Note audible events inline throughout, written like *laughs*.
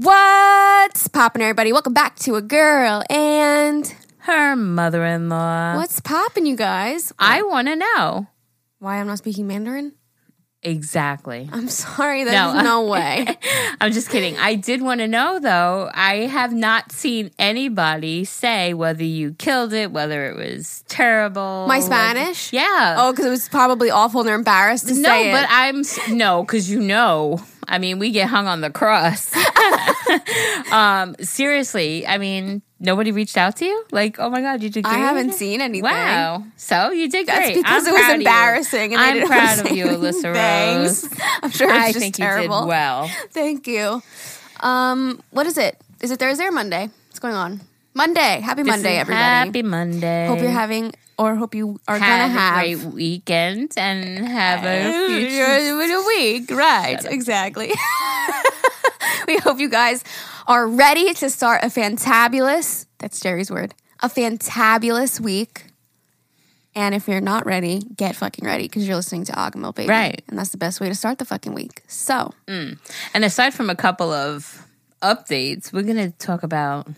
What's poppin', everybody? Welcome back to a girl and Her mother in law. what's poppin', you guys? I want to know. Why I'm not speaking Mandarin? Exactly. I'm sorry, there's No. no, *laughs* way. I'm just kidding. I did want to know, though. I have not seen anybody say whether you killed it, whether it was terrible. My Spanish? Yeah. Oh, because it was probably awful and they're embarrassed to say. no, say but. I'm s- no, because you know. I mean, we get hung on the cross. *laughs* *laughs* um, seriously, I mean, nobody reached out to you. Like, oh my god, you did great. I haven't seen anything. Wow. So you did That's great. because I'm it was proud of you. embarrassing. And I'm proud of you, Alyssa Thanks. Rose. *laughs* I'm sure it's I just think terrible. you did well. *laughs* Thank you. Um, what is it? Is it Thursday or Monday? What's going on? Monday. Happy This Monday, everybody. Happy Monday. Hope you're having, or hope you are have gonna have a great weekend and have a future. week. Right, exactly. *laughs* we hope you guys are ready to start a fantabulous, that's Jerry's word, a fantabulous week. And if you're not ready, get fucking ready because you're listening to Agahmil Baby. Right. And that's the best way to start the fucking week. So, mm. And aside from a couple of updates, we're gonna talk about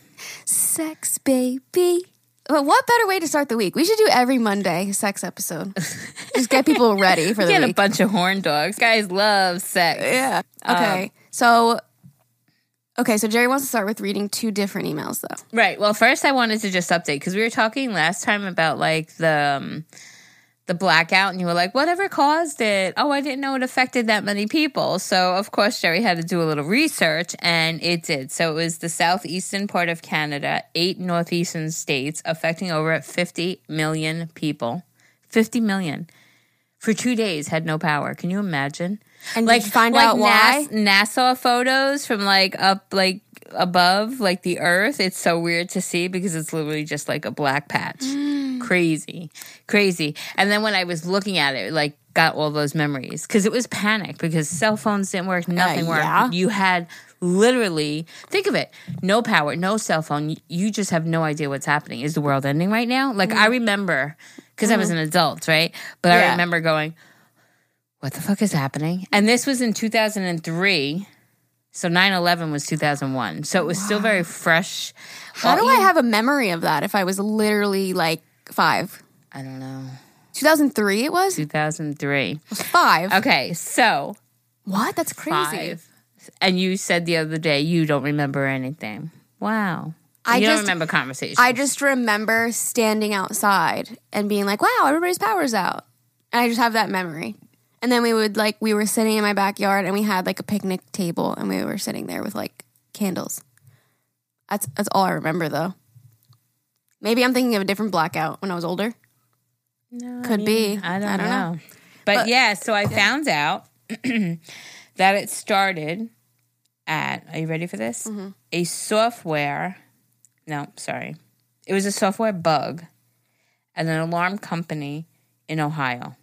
sex, baby. But what better way to start the week? We should do every Monday sex episode. *laughs* Just get people ready for the get a bunch of horn dogs. Guys love sex. Yeah. Um, okay. so, okay. So Jerry wants to start with reading two different emails, though. Right. Well, first I wanted to just update because we were talking last time about like the um, the blackout, and you were like, "Whatever caused it?" Oh, I didn't know it affected that many people. So of course Jerry had to do a little research, and it did. So it was the southeastern part of Canada, eight northeastern states, affecting over fifty million people. Fifty million for two days had no power. Can you imagine? And you find out why? Nas- NASA photos from like up like above like the earth. It's so weird to see because it's literally just like a black patch. Mm. Crazy. Crazy. And then when I was looking at it, like got all those memories because it was panic because cell phones didn't work, nothing worked. Uh, yeah. You had literally think of it no power no cell phone you just have no idea what's happening is the world ending right now like i remember because i was an adult right but i Mm. Remember going what the fuck is happening? And this was in 2003. So 9/11 was 2001. So it was still very fresh. How do I have a memory of that if I was literally like five? I don't know. 2003 it was? 2003. It 2003. was five. Okay, so What? That's crazy. five. And you said the other day you don't remember anything. Wow. I you just- don't remember conversations. I just remember standing outside and being like, wow, everybody's power's out. And I just have that memory. And then we would like, we were sitting in my backyard and we had like a picnic table and we were sitting there with like candles. That's, that's all I remember though. Maybe I'm thinking of a different blackout when I was older. No, Could be. I don't, I don't know. know. But, But- yeah, so I found out *clears throat* that it started at, are you ready for this? Mm-hmm. A software, no, sorry. It was a software bug at an alarm company in Ohio.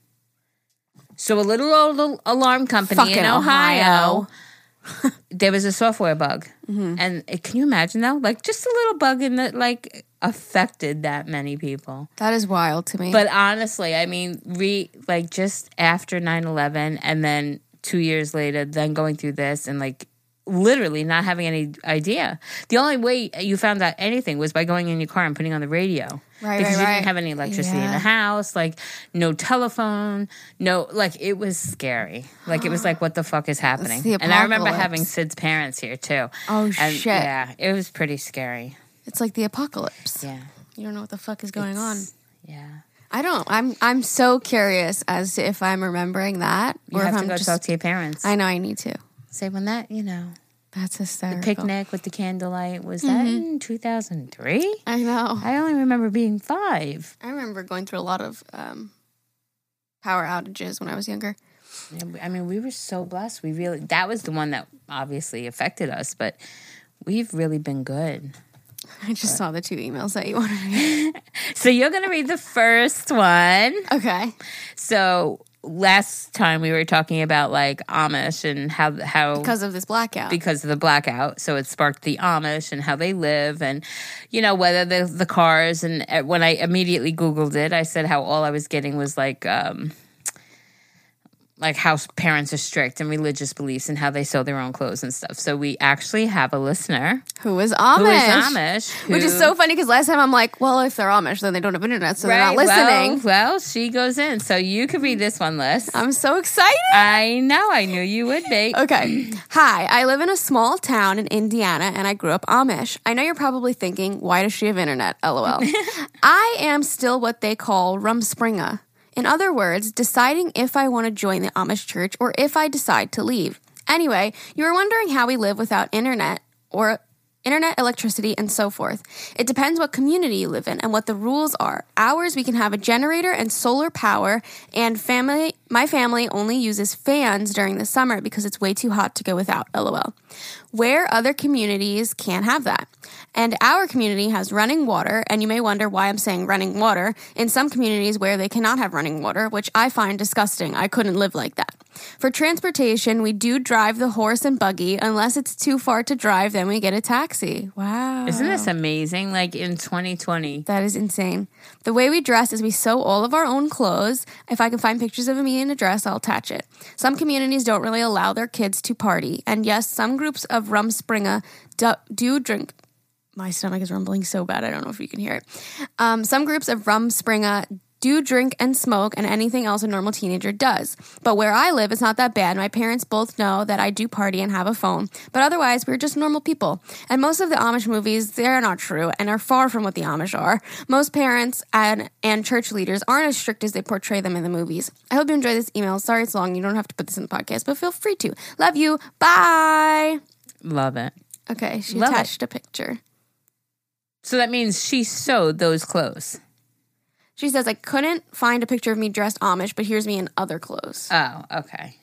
So a little old alarm company Fucking in Ohio, Ohio. *laughs* there was a software bug. Mm-hmm. And it, can you imagine though? Like just a little bug in that like affected that many people. That is wild to me. But honestly, I mean, re like just after 9-11 and then two years later, then going through this and like literally not having any idea. The only way you found out anything was by going in your car and putting on the radio. Right, because right, you right. didn't have any electricity in the house, like no telephone, no like it was scary. Like it was like what the fuck is happening? and I remember having Sid's parents here too. Oh, and shit. Yeah, it was pretty scary. it's like the apocalypse. Yeah. You don't know what the fuck is going on. Yeah. I don't. I'm I'm so curious as to if I'm remembering that You or if have to I'm go just talk to your parents. I know I need to. Say when that, you know. That's hysterical. The picnic with the candlelight was that Mm-hmm. in 2003 I know. i only remember being five I remember going through a lot of um, power outages when I was younger. i mean we were so blessed we really that was the one that obviously affected us but we've really been good I just saw the two emails that you wanted me. *laughs* so you're gonna read the first one Okay. so last time we were talking about like amish and how how Because of this blackout. because of the blackout. So it sparked the Amish and how they live, and you know whether the the cars. And uh, when I immediately Googled it, I said how all I was getting was like um, like how parents are strict and religious beliefs and how they sew their own clothes and stuff. So we actually have a listener Who is Amish? who is Amish, Which is so funny because last time I'm like, well, if they're Amish, then they don't have internet, so they're not listening. Well, well, she goes in, so you could read this one, Liz. I'm so excited. I know, I knew you would be. Okay. Hi, I live in a small town in Indiana and I grew up Amish. I know you're probably thinking, why does she have internet? LOL. *laughs* I am still what they call rumspringa. In other words, deciding if I want to join the Amish church or if I decide to leave. Anyway, you were wondering how we live without internet or internet, electricity, and so forth. It depends what community you live in and what the rules are. Ours, we can have a generator and solar power, and family, my family only uses fans during the summer because it's way too hot to go without. LOL. Where other communities can't have that. And our community has running water, and you may wonder why I'm saying running water in some communities where they cannot have running water, which I find disgusting. I couldn't live like that. For transportation, we do drive the horse and buggy. Unless it's too far to drive, then we get a taxi. Wow. Isn't this amazing? Like in 2020. That is insane. The way we dress is we sew all of our own clothes. If I can find pictures of me in a dress, I'll attach it. Some communities don't really allow their kids to party. And yes, some groups of Rumspringa do, do drink. My stomach is rumbling so bad, I don't know if you can hear it. Um, some groups of Rumspringa do drink and smoke and anything else a normal teenager does. But where I live, it's not that bad. My parents both know that I do party and have a phone. But otherwise, we're just normal people. And most of the Amish movies, they're not true and are far from what the Amish are. Most parents and, and church leaders aren't as strict as they portray them in the movies. I hope you enjoy this email. Sorry it's long. You don't have to put this in the podcast, but feel free to. Love you. Bye. Love it. Okay, she Love it. attached a picture. So that means she sewed those clothes. She says, I couldn't find a picture of me dressed Amish, but here's me in other clothes. Oh, okay.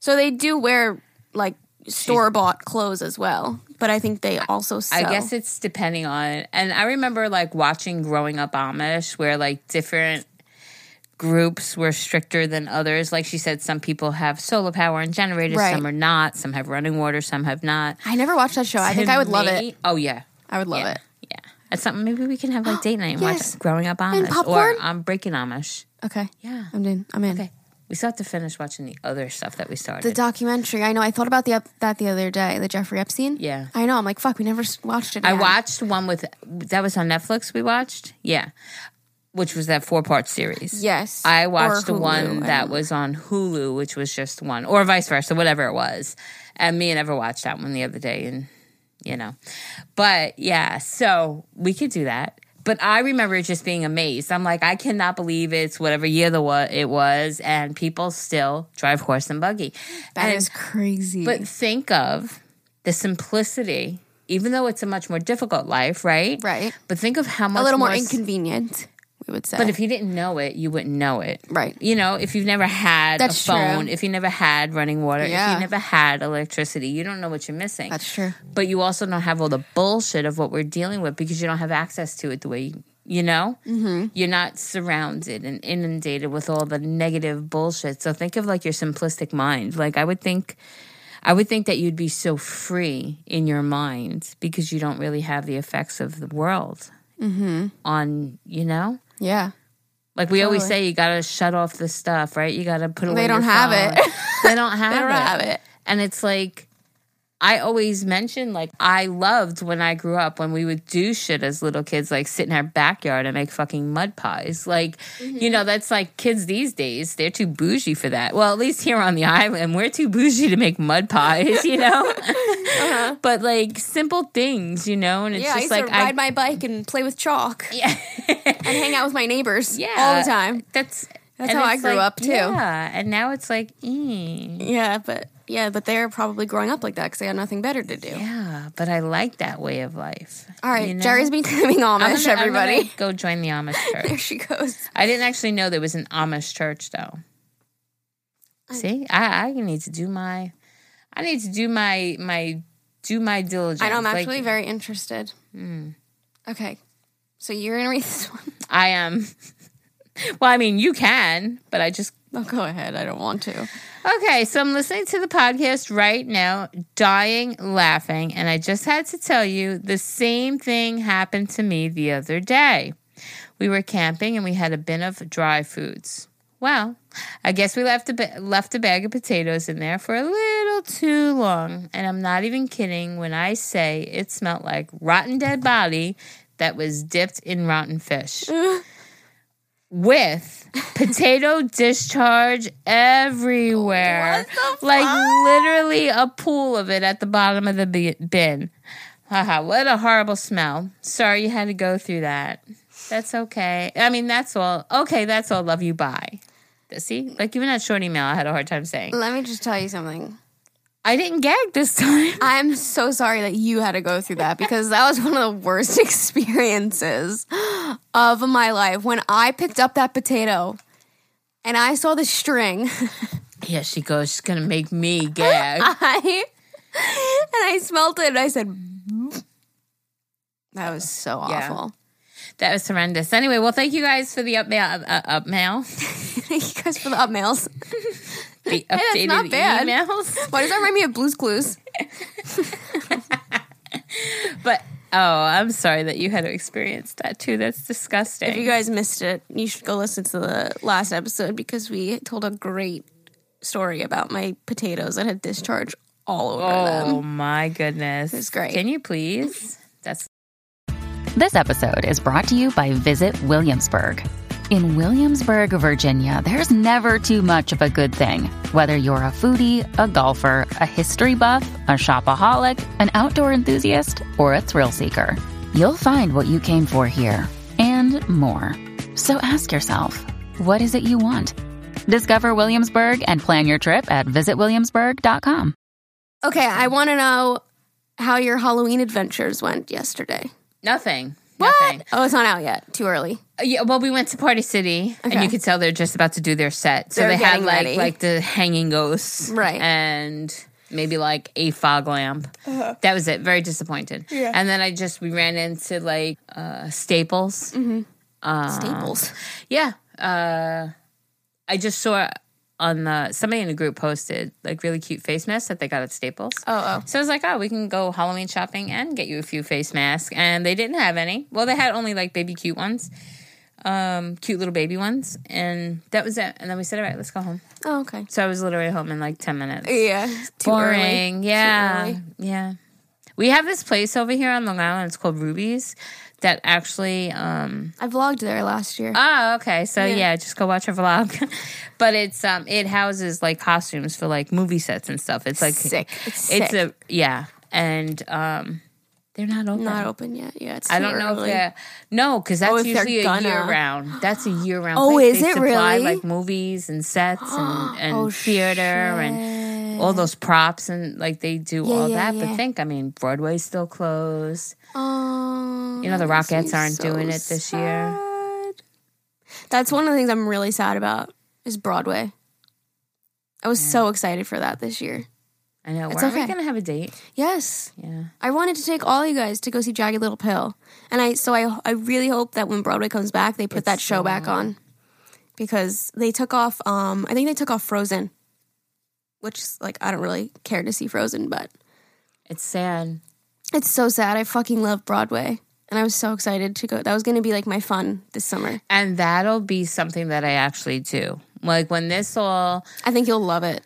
So they do wear like store bought clothes as well, but I think they also sew. I guess it's depending on and I remember like watching growing up Amish where like different groups were stricter than others. Like she said, some people have solar power and generators, Right. some are not, some have running water, some have not. I never watched that show. I think I would love it. Oh yeah. I would love yeah. it. Something maybe we can have like *gasps* date night and Yes. watch growing up Amish. popcorn? Or I'm breaking Amish. Okay. Yeah. I'm in. I'm in. Okay. We still have to finish watching the other stuff that we started. The documentary. I know. I thought about the that the other day. The Jeffrey Epstein. Yeah. I know. I'm like, fuck. We never s- watched it. I again. watched one with that was on Netflix. We watched, yeah, which was that four part series. Yes. I Or watched the Hulu, one I that don't was on Hulu, which was just one, or vice versa, whatever it was. And me and Ever watched that one the other day, and you know, but yeah, so we could do that. But I remember just being amazed. I'm like, I cannot believe it's whatever year the wa- it was, and people still drive horse and buggy. That and, is crazy. but think of the simplicity, even though it's a much more difficult life, right? right. But think of how much A little more s- inconvenient. We would say. But if you didn't know it, you wouldn't know it. right. You know, if you've never had That's a phone, true. if you never had running water, if you never had electricity, you don't know what you're missing. That's true. but you also don't have all the bullshit of what we're dealing with because you don't have access to it the way you, you know? Mm-hmm. You're not surrounded and inundated with all the negative bullshit. So think of like your simplistic mind. Like I would think. I would think that you'd be so free in your mind because you don't really have the effects of the world Mm-hmm. on, you know? Yeah. Like we always say, you gotta shut off the stuff, right? You gotta put away. They don't have phone. it. They don't have *laughs* They don't it. have it. And it's like, I always mention, like, I loved when I grew up when we would do shit as little kids, like sit in our backyard and make fucking mud pies. Like, Mm-hmm. you know, that's like kids these days, they're too bougie for that. Well, at least here on the island, we're too bougie to make mud pies, you know? *laughs* *laughs* But like simple things, you know? And it's Uh-huh. yeah. I just used like, ride my bike and play with chalk *laughs* yeah. and hang out with my neighbors. Yeah. All the time. That's That's and how I grew like- up, too. Yeah, and now it's like, mm, Yeah, but yeah, but they're probably growing up like that because they have nothing better to do. yeah, but I like that way of life. All right, you know? Jerry's becoming Amish. gonna- everybody, go join the Amish *laughs* church. there she goes. I didn't actually know there was an Amish church though. See, I, I need to do my, I need to do my my do my diligence. I know. I'm Like, actually very interested. Hmm. Okay, so you're gonna read this *laughs* one. I am. *laughs* well, I mean, you can, but I just Go ahead. I don't want to. Okay, so I'm listening to the podcast right now, dying laughing, and I just had to tell you the same thing happened to me the other day. We were camping and we had a bin of dry foods. Well, I guess we left a ba- left a bag of potatoes in there for a little too long, and I'm not even kidding when I say it smelled like rotten dead body that was dipped in rotten fish. *laughs* With potato *laughs* discharge everywhere. What the like literally a pool of it at the bottom of the bi- bin. Haha, what a horrible smell. Sorry you had to go through that. That's okay. I mean, that's all. Okay, that's all. Love you. Bye. See, like even that short email, I had a hard time saying. Let me just tell you something. I didn't gag this time. *laughs* I'm so sorry that you had to go through that because that was one of the worst *laughs* experiences of my life. When I picked up that potato and I saw the string, *laughs* Yeah, she goes. She's gonna make me gag. I and I smelt it and I said, "That was so Yeah. awful." that was horrendous. Anyway, well, thank you guys for the upmail. Uh, uh, upmail. Thank you guys for the up mails. The that's *laughs* updated not bad. emails. *laughs* Why does that remind me of Blue's Clues? *laughs* But oh, I'm sorry that you had to experience that too. That's disgusting. If you guys missed it, you should go listen to the last episode because we told a great story about my potatoes that had discharge all over oh them. Oh my goodness, It's great. Can you please? That's This episode is brought to you by Visit Williamsburg. In Williamsburg, Virginia, there's never too much of a good thing. Whether you're a foodie, a golfer, a history buff, a shopaholic, an outdoor enthusiast, or a thrill seeker, you'll find what you came for here and more. So ask yourself, what is it you want? Discover Williamsburg and plan your trip at visitwilliamsburg.com. Okay, I want to know how your Halloween adventures went yesterday. nothing. What? Oh, it's not out yet. Too early. Uh, Yeah, well, we went to Party City, and you could tell they're just about to do their set. So They're they had like ready. like the hanging ghosts, Right. and maybe like a fog lamp. That was it. Very disappointed. Yeah. And then I just we ran into like uh Staples. Mm-hmm. Uh, Staples. Yeah. Uh, I just saw on the somebody in the group posted like really cute face masks that they got at Staples. Oh, oh. So I was like, oh, we can go Halloween shopping and get you a few face masks. And they didn't have any. Well, they had only like baby cute ones, um, cute little baby ones. And that was it. And then we said, all right, let's go home. Oh, okay. So I was literally home in like 10 minutes. Yeah. Early. Boring. Too Yeah. early. Yeah. We have this place over here on Long Island. It's called Ruby's that actually, um, I vlogged there last year. Oh, okay. So Yeah. yeah, just go watch her vlog. *laughs* but it's um it houses like costumes for like movie sets and stuff. It's like Sick. It's It's sick. a yeah, and um they're not open. not open yet. Yeah, it's I don't know early. if they're no, because that's Oh, usually a year round. That's a year round. Oh, place. is They it supply, really? Like movies and sets and, *gasps* and Oh, theater and all those props and like they do Yeah, all yeah, that. yeah. But think, I mean, Broadway's still closed. Oh, You know, the Rockettes aren't so doing it this year. That's one of the things I'm really sad about is Broadway. I was so excited for that this year. I know. It's Weren't we okay. gonna have a date? Yes, Yeah. I wanted to take all you guys to go see Jagged Little Pill, and I so I I really hope that when Broadway comes back, they put that show back on because they took off. Um, I think they took off Frozen, which like I don't really care to see Frozen, but It's sad. it's so sad. I fucking love Broadway, and I was so excited to go. That was going to be like my fun this summer. And that'll be something that I actually do. Like when this all, I think you'll love it.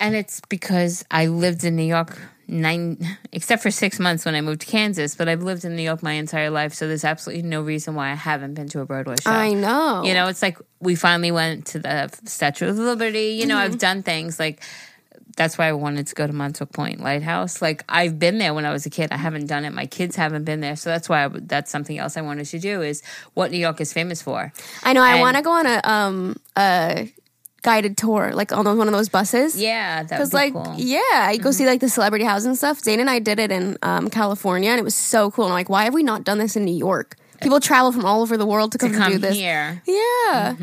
and it's because I lived in New York nine, *laughs* except for six months when I moved to Kansas, but I've lived in New York my entire life. So there's absolutely no reason why I haven't been to a Broadway show. I know. You know, it's like we finally went to the Statue of Liberty. You know, Mm-hmm. I've done things like that's why I wanted to go to Montauk Point Lighthouse. Like I've been there when I was a kid. I haven't done it. My kids haven't been there, so that's why I that's something else I wanted to do. Is what New York is famous for. I know. I want to go on a um a guided tour, like on one of those buses. Yeah, that Because be like cool. Mm-hmm. yeah, I go see like the celebrity house and stuff. Zane and I did it in um, California, and it was so cool. And I'm like, why have we not done this in New York? People travel from all over the world to come, to and come do this. here. Yeah,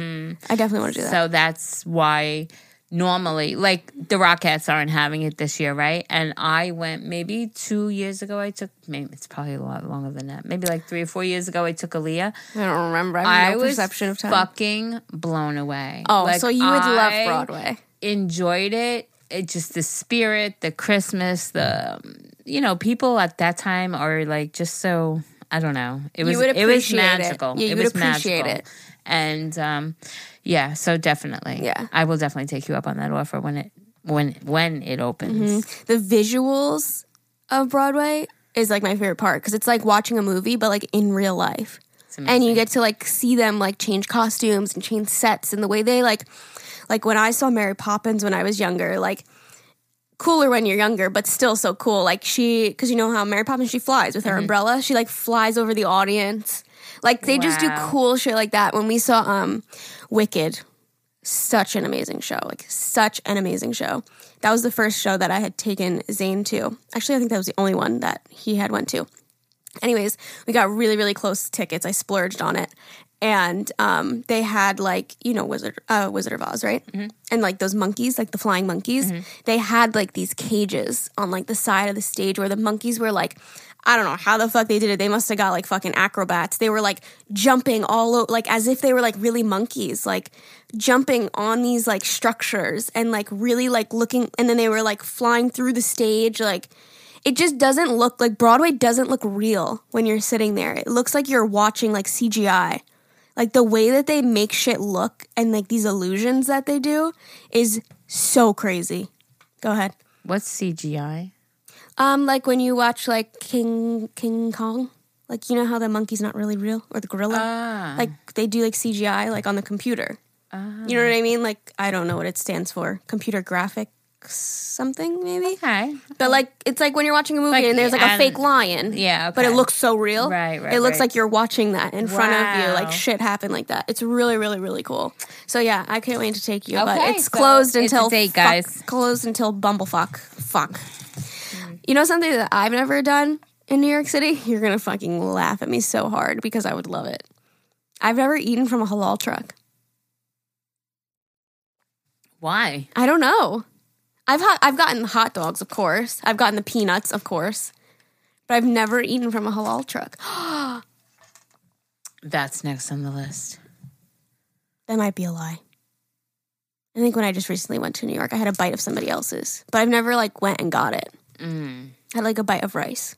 I definitely want to do that. So that's why normally, like the Rockettes aren't having it this year, right? And I went maybe two years ago. I took maybe it's probably a lot longer than that. Maybe like three or four years ago, I took Aaliyah. I don't remember. I I no was perception of time. fucking blown away. oh, Like, so you would love Broadway? Enjoyed it. It just the spirit, the Christmas, the you know people at that time are like just so I don't know. It was would it was appreciate it. magical. Yeah, you it would was appreciate magical. it. And um, yeah, so definitely. Yeah. I will definitely take you up on that offer when it when when it opens. the visuals of Broadway is like my favorite part because it's like watching a movie, but like in real life. And you get to like see them like change costumes and change sets and the way they like, like when I saw Mary Poppins when I was younger, like cooler when you're younger, but still so cool. Like she, because you know how Mary Poppins she flies with her umbrella, she like flies over the audience. Like they just do cool shit like that. When we saw um Wicked, such an amazing show. Like such an amazing show. That was the first show that I had taken Zane to. Actually, I think that was the only one that he had went to. Anyways, we got really really close tickets. I splurged on it. And um, they had like you know Wizard uh, Wizard of Oz, right? And like those monkeys, like the flying monkeys. They had like these cages on like the side of the stage where the monkeys were like, I don't know how the fuck they did it. They must have got like fucking acrobats. They were like jumping all over, like as if they were like really monkeys, like jumping on these like structures and like really like looking. And then they were like flying through the stage. Like it just doesn't look like Broadway doesn't look real when you're sitting there. It looks like you're watching like CGI. Like the way that they make shit look and like these illusions that they do is so crazy. Go ahead. What's CGI? Um, like when you watch like King King Kong, like you know how the monkey's not really real or the gorilla, Ah. like they do like CGI like on the computer. You know what I mean? Like I don't know what it stands for, computer graphics something maybe. Okay. But like it's like when you're watching a movie Like, and there's like a fake lion. Yeah, But it looks so real. Right, right, It looks right. like you're watching that in front of you. Like shit happened like that. It's really, really, really cool. So yeah, I can't wait to take you. but Okay, it's so closed it's until date, fuck- guys. closed until bumblefuck. Fuck. You know something that I've never done in New York City? *laughs* You're gonna fucking laugh at me so hard because I would love it. I've never eaten from a halal truck. Why? I don't know. I've ha- I've gotten hot dogs, of course. I've gotten the peanuts, of course. But I've never eaten from a halal truck. *gasps* That's next on the list. That might be a lie. I think when I just recently went to New York, I had a bite of somebody else's, but I've never like went and got it. Mm. I like a bite of rice,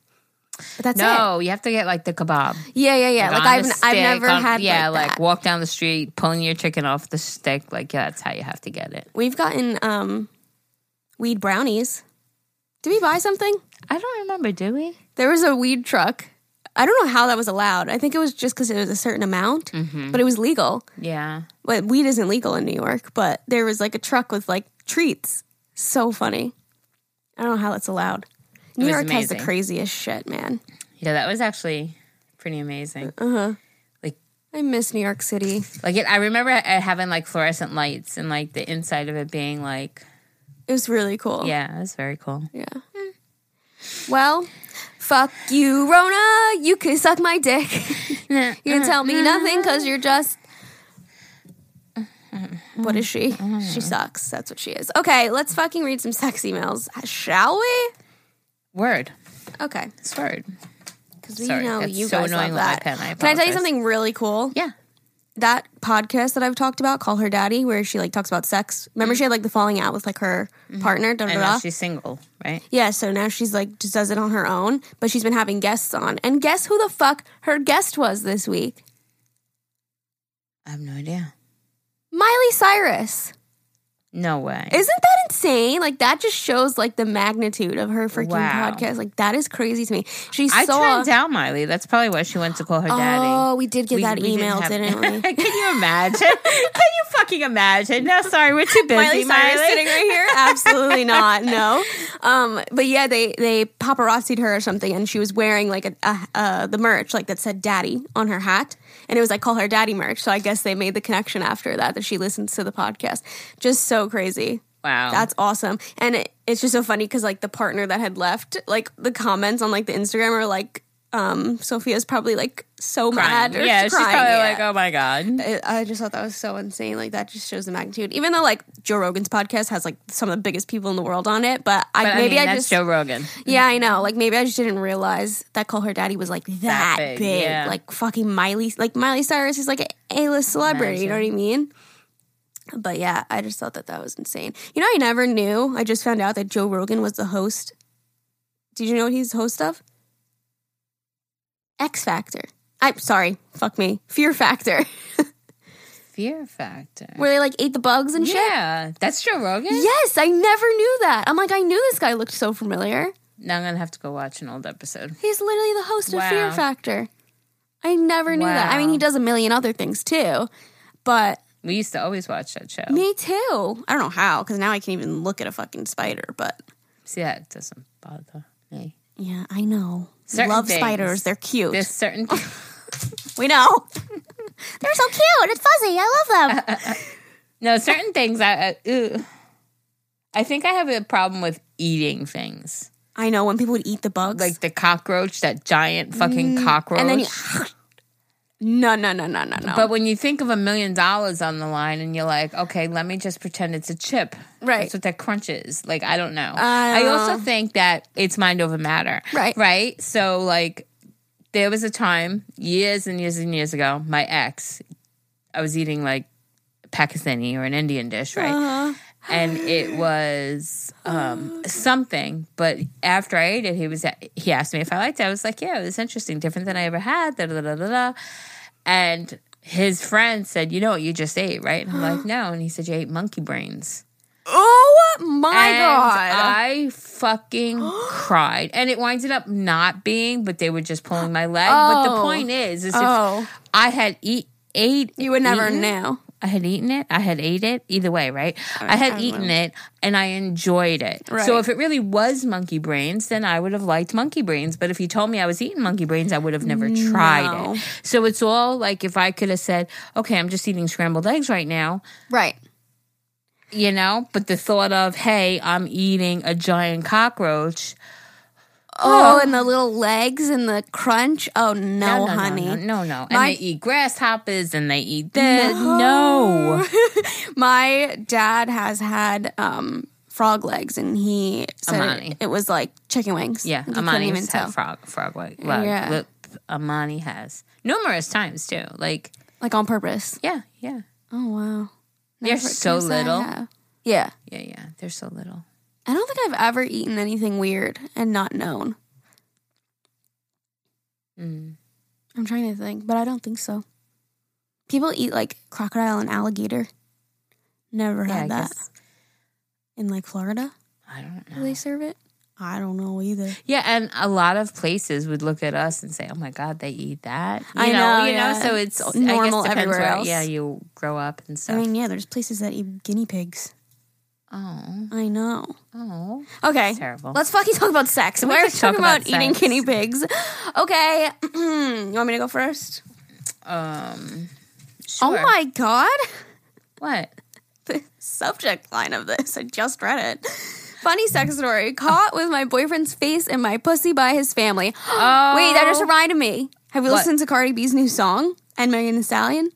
but that's it. No, you have to get like the kebab. Yeah, yeah, yeah. Like, on I've the I've never on- had Yeah, like, like, walk down the street, pulling your chicken off the stick. Like yeah, that's how you have to get it. We've gotten um, weed brownies. Did we buy something? I don't remember. Do we? There was a weed truck. I don't know how that was allowed. I think it was just because it was a certain amount, Mm-hmm. but it was legal. Yeah. But weed isn't legal in New York. But there was like a truck with like treats. So funny. I don't know how that's allowed. New York has the craziest shit, man. Yeah, that was actually pretty amazing. Uh huh. Like I miss New York City. Like it, I remember it having like fluorescent lights and like the inside of it being like, It was really cool. yeah, it was very cool. Yeah. Well, fuck you, Rona. You can suck my dick. *laughs* you can tell me nothing because you're just. What is she? She mm-hmm. sucks. That's what she is. Okay, let's fucking read some sex emails, shall we? Word. Okay, It's word. because you Sorry, know that's you so guys annoying love with my that. pen. I Can I tell you apologize. something really cool? Yeah. That podcast that I've talked about, "Call Her Daddy," where she like talks about sex. Remember, mm-hmm. she had like the falling out with like her mm-hmm. partner. Da, da, And da. now she's single, right? Yeah, so now she's like just does it on her own, but she's been having guests on. And guess who the fuck her guest was this week? I have no idea. Miley Cyrus. No way. Isn't that insane? Like that just shows like the magnitude of her freaking Wow. podcast. Like that is crazy to me. She I saw turned down Miley. That's probably why she went to call her daddy. Oh, we did get We- that we didn't email, have- didn't we? *laughs* Can you imagine? *laughs* Can you fucking imagine? No, sorry, we're too busy. Miley Cyrus sitting right here? Absolutely *laughs* not. No. Um, but yeah, they they paparazzied her or something, and she was wearing like a, a uh, the merch like that said "Daddy" on her hat, and it was like "Call Her Daddy" merch. So I guess they made the connection after that that she listens to the podcast. Just so crazy. Wow. That's awesome. And it, it's just so funny because like the partner that had left, like the comments on like the Instagram are like, um, Sofia's probably like so mad. Or yeah, she's crying. probably Yeah. like, oh my god. I- I just thought that was so insane. Like that just shows the magnitude. Even though like Joe Rogan's podcast has like some of the biggest people in the world on it, but I But maybe I, mean, I, that's just Joe Rogan. yeah I know. Like maybe I just didn't realize that Call Her Daddy was like that, big, big. yeah. Like fucking Miley. Like Miley Cyrus is like a A list celebrity. You know what I mean? But yeah, I just thought that that was insane. You know, I never knew. I just found out that Joe Rogan was the host. Did you know what he's the host of? X Factor. I'm sorry, fuck me. Fear Factor. *laughs* Fear Factor. Where they like ate the bugs and shit. Yeah, that's Joe Rogan. Yes, I never knew that. I'm like, I knew this guy looked so familiar. Now I'm gonna have to go watch an old episode. He's literally the host of Fear Factor. I never knew that. I mean, Wow. he does a million other things too, but We used to always watch that show. me too. I don't know how because now I can't even look at a fucking spider. But See, that doesn't bother me. yeah, I know. Certain Love things. spiders. They're cute. There's certain. *laughs* we know. *laughs* They're so cute. It's fuzzy. I love them. *laughs* no, certain things. I. Ugh. I think I have a problem with eating things. I know when people would eat the bugs, like the cockroach, that giant fucking cockroach. Mm, and then you. No, no, no, no, no, no. but when you think of a million dollars on the line and you're like, okay, let me just pretend it's a chip. Right. That's what that crunch is. Like, I don't know. I I also think that it's mind over matter. Right. Right. So, like, there was a time years and years and years ago, my ex, I was eating like Pakistani or an Indian dish, right? Uh-huh. and it was um, something. But after I ate it, he was he asked me if I liked it. I was like, "Yeah, it was interesting, different than I ever had." Da da da da da. And his friend said, "You know what you just ate, right?" And I'm like, *gasps* "No." And he said, "You ate monkey brains." oh my and god! I fucking *gasps* cried, and it winded up not being, but they were just pulling my leg. But the Oh. point is, is Oh. if I had eat ate, you would never eaten- know. I had eaten it. I had ate it. Either way, right? I had I eaten know. it and I enjoyed it. Right. So if it really was monkey brains, then I would have liked monkey brains. But if you told me I was eating monkey brains, I would have never tried it. So it's all like if I could have said, okay, I'm just eating scrambled eggs right now, Right. you know? But the thought of, hey, I'm eating a giant cockroach. Oh, and the little legs and the crunch. Oh no, honey. No, no, no. And My- they eat grasshoppers and they eat this. no. *laughs* My dad has had um, frog legs, and he said Amani. it, it was like chicken wings. Yeah, he Amani couldn't even has tell. had frog frog leg. leg. Yeah. Look, Amani has numerous times too. Like like on purpose. yeah, yeah, Oh wow, they're Never- so I little. have. Yeah, Yeah, yeah, they're so little. I don't think I've ever eaten anything weird and not known. Mm. I'm trying to think, but I don't think so. People eat like crocodile and alligator. Never Yeah, I had that guess in like Florida. I don't know. Do they serve it? I don't know either. Yeah, and a lot of places would look at us and say, "Oh my God, they eat that." You I know, you yeah. know. So it's It's I guess normal everywhere where, else. Yeah, you grow up and stuff. I mean, yeah, there's places that eat guinea pigs. Oh, I know. oh, Okay. terrible. Let's fucking talk about sex. We We're could talk talking about, about eating guinea pigs. Okay. *clears throat* you want me to go first? um, Oh my god. what? The subject line of this. I just read it. Funny sex story. Caught with my boyfriend's face in my pussy by his family. Oh, *gasps* Wait, that just reminded me. Have you What? listened to Cardi B's new song and Megan Thee Stallion?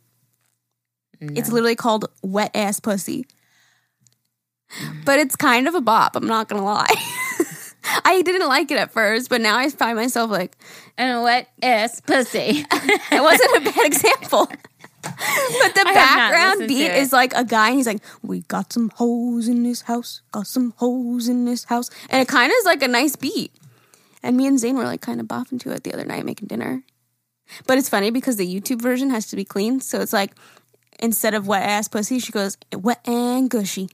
It's literally called Wet Ass Pussy. But it's kind of a bop, I'm not gonna lie. *laughs* I didn't like it at first, but now I find myself like, and wet ass pussy. *laughs* it wasn't a bad example. *laughs* But the I background beat is like a guy and he's like, We got some hoes in this house, got some hoes in this house. And it kind of is like a nice beat. And me and Zane were like kind of bopping to it the other night making dinner. But it's funny because the YouTube version has to be clean. So it's like instead of wet ass pussy, she goes, Wet and gushy.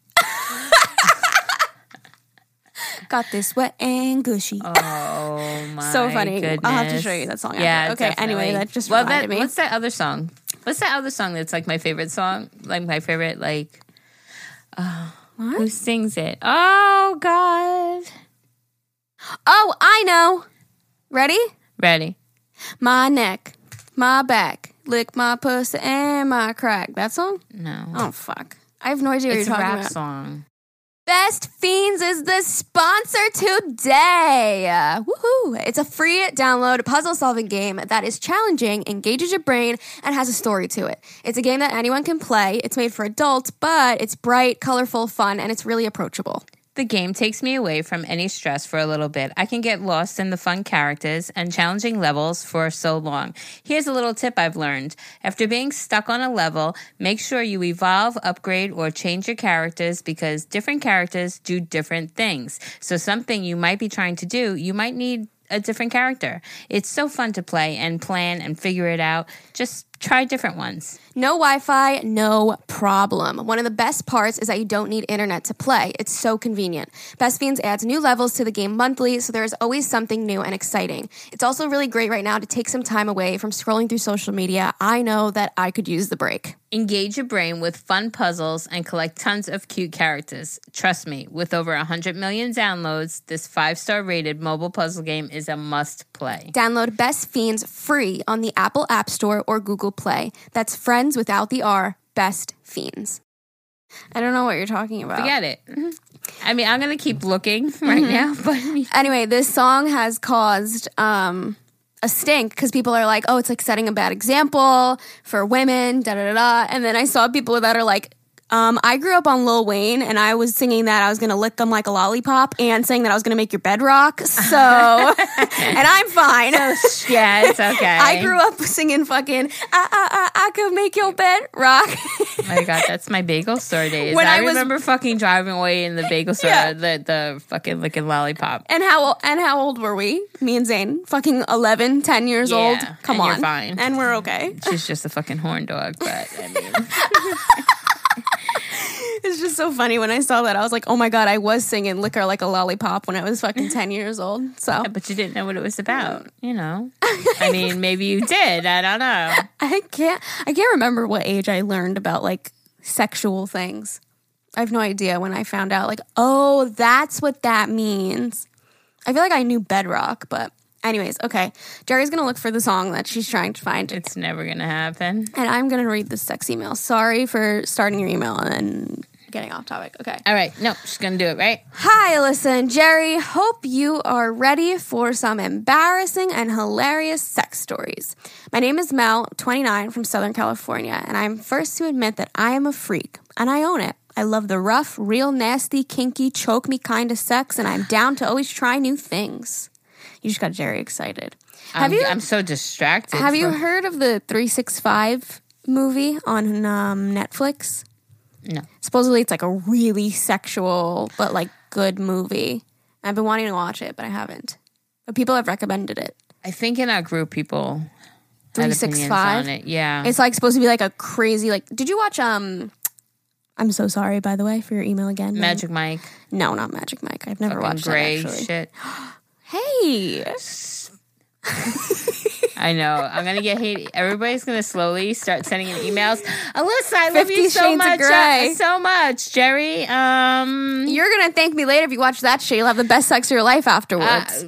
Got this wet and gushy. Oh *laughs* my! So funny. Goodness. I'll have to show you that song after. Yeah. Okay, anyway, definitely. that just well, reminded that, me. What's that other song? What's that other song that's like my favorite song? Like my favorite, like uh, who What? sings it? Oh God! Oh, I know. Ready? Ready? My neck, my back, lick my pussy and my crack. That song? No, Oh fuck. I have no idea what it's you're talking about. It's a rap about. song. Best Fiends is the sponsor today. Woohoo! It's a free download puzzle solving game that is challenging, engages your brain, and has a story to it. It's a game that anyone can play. It's made for adults, but it's bright, colorful, fun, and it's really approachable. The game takes me away from any stress for a little bit. I can get lost in the fun characters and challenging levels for so long. Here's a little tip I've learned. After being stuck on a level, make sure you evolve, upgrade, or change your characters because different characters do different things. So something you might be trying to do, you might need a different character. It's so fun to play and plan and figure it out. Just try different ones. No Wi Fi, no problem. One of the best parts is that you don't need internet to play. It's so convenient. Best Fiends adds new levels to the game monthly, so there's always something new and exciting. It's also really great right now to take some time away from scrolling through social media. I know that I could use the break. Engage your brain with fun puzzles and collect tons of cute characters. Trust me, with over 100 million downloads, this five star rated mobile puzzle game is a must play. Download Best Fiends free on the Apple App Store or Google Play. That's friends without the R, Best Fiends. I don't know what you're talking about. Forget it. I mean, I'm going to keep looking *laughs* right now, but Anyway, this song has caused um, a stink because people are like, oh, it's like setting a bad example for women, da da da da. And then I saw people that are like, um, I grew up on Lil Wayne and I was singing that I was gonna lick them like a lollipop and saying that I was gonna make your bed rock. So, *laughs* and I'm fine. yeah, it's okay. I grew up singing fucking I, I, I, I could make your bed rock. Oh my god, that's my bagel store *laughs* days. When I, I was- remember fucking driving away in the bagel store, Yeah. the the fucking licking lollipop. and how and how old were we? Me and Zane, fucking 11, 10 years Yeah, old. Come on, fine. and we're okay. She's just a fucking horn dog, but I mean, *laughs* *laughs* It's just so funny when I saw that. I was like, oh my God, I was singing Liquor Like a Lollipop when I was fucking 10 years old. So but you didn't know what it was about, *laughs* you know. I mean, maybe you did. I don't know. *laughs* I can't, I can't remember what age I learned about like sexual things. I have no idea when I found out, like, oh, that's what that means. I feel like I knew bedrock, but anyways, okay. Jerry's gonna look for the song that she's trying to find, It's never gonna happen. and I'm gonna read this sex email. Sorry for starting your email and then getting off topic. Okay. All right, no, she's gonna do it, right? Hi, Alyssa and Jerry. Hope you are ready for some embarrassing and hilarious sex stories. My name is Mel, 29, from Southern California, and I'm first to admit that I am a freak, and I own it. I love the rough, real nasty, kinky, choke me kind of sex, and I'm down to always try new things. You just got Jerry excited. Have I'm, you I'm so distracted. have you heard of the 365 movie on um, Netflix? No. Supposedly it's like a really sexual but like good movie. I've been wanting to watch it, but I haven't. But people have recommended it. I think in our group, people had 365? on it. Yeah, It's like supposed to be like a crazy like did you watch um I'm so sorry by the way for your email again. Magic Mike, No, not Magic Mike. I've never fucking watched gray that actually. shit. *gasps* *gasps* Hey. I know. I'm gonna get hate. Everybody's gonna slowly start sending in emails. Alyssa, I love you so Shades much, uh, so much, Jerry. Um, You're gonna thank me later if you watch that show. You'll have the best sex of your life afterwards.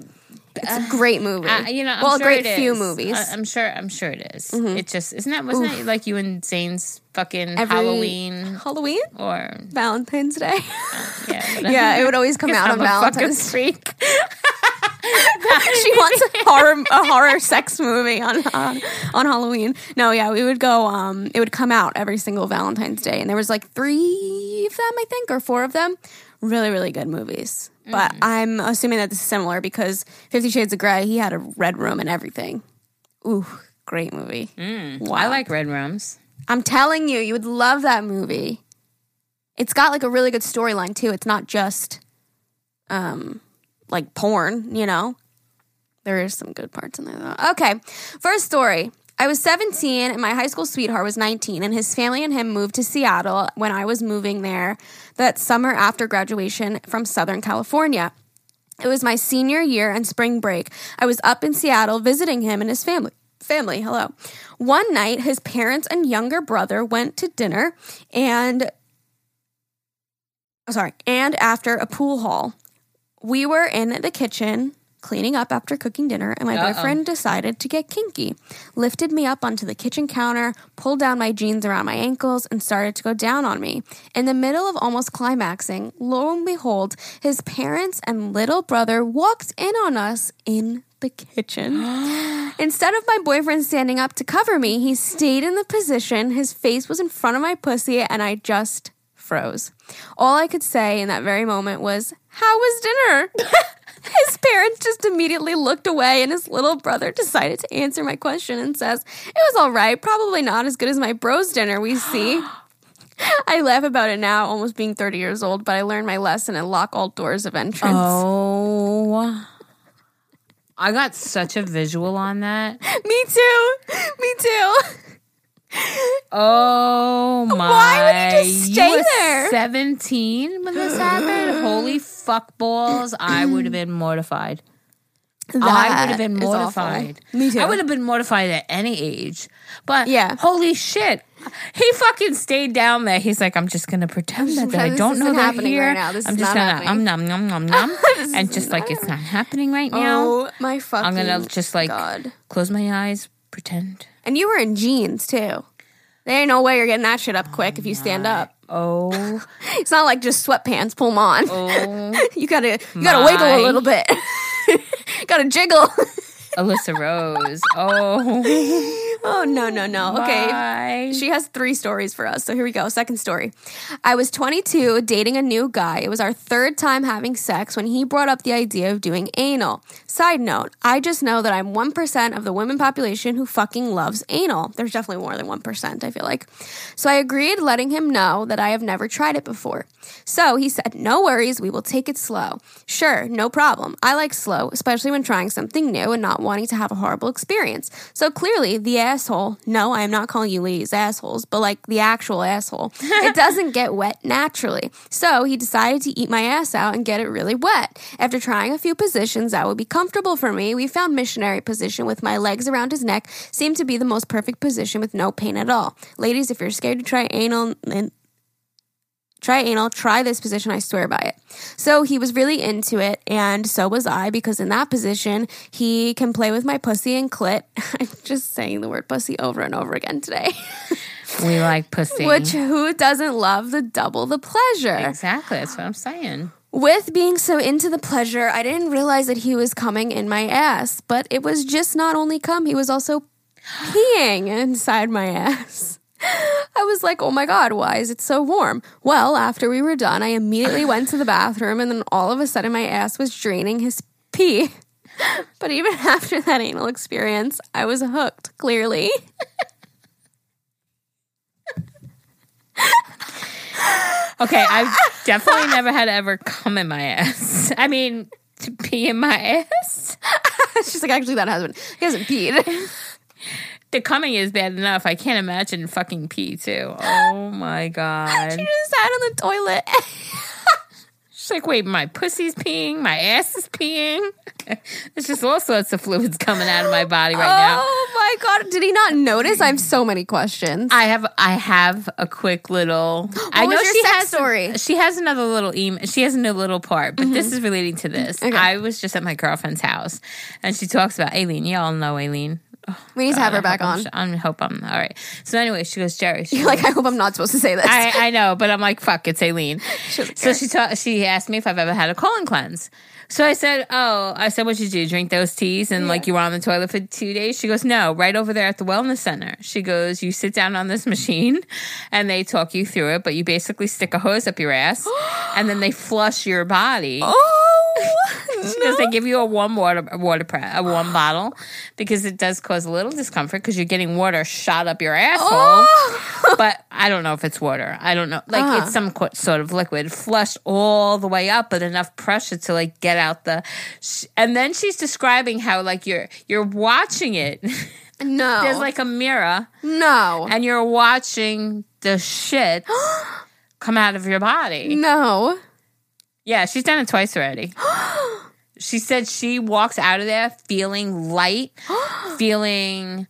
It's a great movie. uh, you know, I'm well, sure a great few movies. Mm-hmm. I, am sure. I'm sure it is. It just isn't that wasn't it like you and Zane's fucking Every- Halloween Halloween, or Valentine's Day. *laughs* yeah, *laughs* yeah, it would always come *laughs* out I'm on Valentine's. freak. she wants a horror a horror sex movie on, on on Halloween. No, yeah, we would go. Um, it would come out every single Valentine's Day, and there was like three of them, I think, or four of them. Really, really good movies. But Mm. I'm assuming that this is similar because Fifty Shades of Grey, he had a red room and everything. Ooh, great movie. Wow. Mm. I like red rooms. I'm telling you, you would love that movie. It's got like a really good storyline too. It's not just um like porn, you know. There is some good parts in there though. Okay. First story. I was 17 and my high school sweetheart was 19 and his family and him moved to Seattle when I was moving there that summer after graduation from Southern California. It was my senior year and spring break. I was up in Seattle visiting him and his family. Family, hello. One night, his parents and younger brother went to dinner and, oh, sorry, and after a pool hall. We were in the kitchen cleaning up after cooking dinner, and my Uh-oh. boyfriend decided to get kinky. Lifted me up onto the kitchen counter, pulled down my jeans around my ankles, and started to go down on me. In the middle of almost climaxing, lo and behold, his parents and little brother walked in on us in the kitchen. *gasps* Instead of my boyfriend standing up to cover me, he stayed in the position. His face was in front of my pussy, and I just froze. All I could say in that very moment was, How was dinner? *laughs* his parents just immediately looked away, and his little brother decided to answer my question and says, It was all right, probably not as good as my bro's dinner we see. *gasps* I laugh about it now, almost being 30 years old, but I learned my lesson and lock all doors of entrance. Oh I got such a visual on that. *laughs* Me too. Me too. *laughs* Oh my! Why would you just stay were there? Seventeen when this happened. *gasps* Holy fuck balls! I would have been mortified. I would have been mortified. Me too. I would have been mortified at any age. But Yeah. holy shit. He fucking stayed down there. He's like, I'm just gonna pretend that, that I don't know they're happening here. right now. This I'm is just gonna um nom nom nom *laughs* This and just like it's not happening right now. Oh my fucking! I'm gonna just like God. close my eyes, pretend. And you were in jeans too. There ain't no way you're getting that shit up quick if you stand up. Oh, *laughs* It's not like just sweatpants. Pull them on. oh, *laughs* You gotta you gotta wiggle a little bit. *laughs* gotta jiggle. Alyssa Rose. Oh, oh no no no. Okay. Bye. She has three stories for us. So here we go. Second story. I was 22, dating a new guy. It was our third time having sex when he brought up the idea of doing anal. Side note, I just know that I'm 1% of the women population who fucking loves anal. There's definitely more than 1%, I feel like. So I agreed, letting him know that I have never tried it before. So he said, No worries, we will take it slow. Sure, no problem. I like slow, especially when trying something new and not wanting to have a horrible experience. So clearly, the asshole, no, I am not calling you ladies assholes, but like the actual asshole, *laughs* it doesn't get wet naturally. So he decided to eat my ass out and get it really wet. After trying a few positions that would be comfortable for me, we found missionary position with my legs around his neck seemed to be the most perfect position with no pain at all. Ladies, if you're scared to try anal and try anal, try this position, I swear by it. So he was really into it, and so was I, because in that position, he can play with my pussy and clit. *laughs* I'm just saying the word pussy over and over again today. We like pussy. Which who doesn't love the double the pleasure? exactly. That's what I'm saying. With being so into the pleasure, I didn't realize that he was coming in my ass, but it was just not only cum, he was also peeing inside my ass. *laughs* I was like, oh my God, why is it so warm? Well, after we were done, I immediately *laughs* went to the bathroom, and then all of a sudden, my ass was draining his pee. *laughs* But even after that anal experience, I was hooked, clearly. Okay, I've definitely never had ever come in my ass. I mean, to pee in my ass. She's like, actually, that hasn't, he hasn't peed. The coming is bad enough. I can't imagine fucking pee too. *laughs* Oh my god. She just sat on the toilet. *laughs* She's like, wait, my pussy's peeing, my ass is peeing. *laughs* There's just all sorts of fluids coming out of my body right now. Oh my god! Did he not notice? I have so many questions. I have I have a quick little. *gasps* I was know your she sex has story? She has another little email. She has another little part, but this mm-hmm. is relating to this. Okay. I was just at my girlfriend's house, and she talks about Aileen. Y'all know Aileen. We need to have her I back on. I'm, I hope I'm all right. So anyway, she goes, Jerry. She You're *laughs* like, I hope I'm not supposed to say this. I, I know, but I'm like, fuck, it's Aileen. *laughs* Shouldn't So she ta- she asked me if I've ever had a colon cleanse. So I said, oh, I said, what'd you do? Drink those teas and like you were on the toilet for two days? She goes, no, right over there at the wellness center. She goes, you sit down on this *laughs* machine and they talk you through it, but you basically stick a hose up your ass *gasps* and then they flush your body. oh, *laughs* Because they give you a warm water a water pre- a warm *gasps* bottle because it does cause a little discomfort because you're getting water shot up your asshole. Oh. but I don't know if it's water. I don't know. Like it's ah. some sort of liquid flushed all the way up, but enough pressure to like get out the. Sh- and then she's describing how like you're you're watching it. *laughs* no, There's like a mirror, no, and you're watching the shit *gasps* come out of your body. no. Yeah, she's done it twice already. *gasps* she said she walks out of there feeling light, *gasps* feeling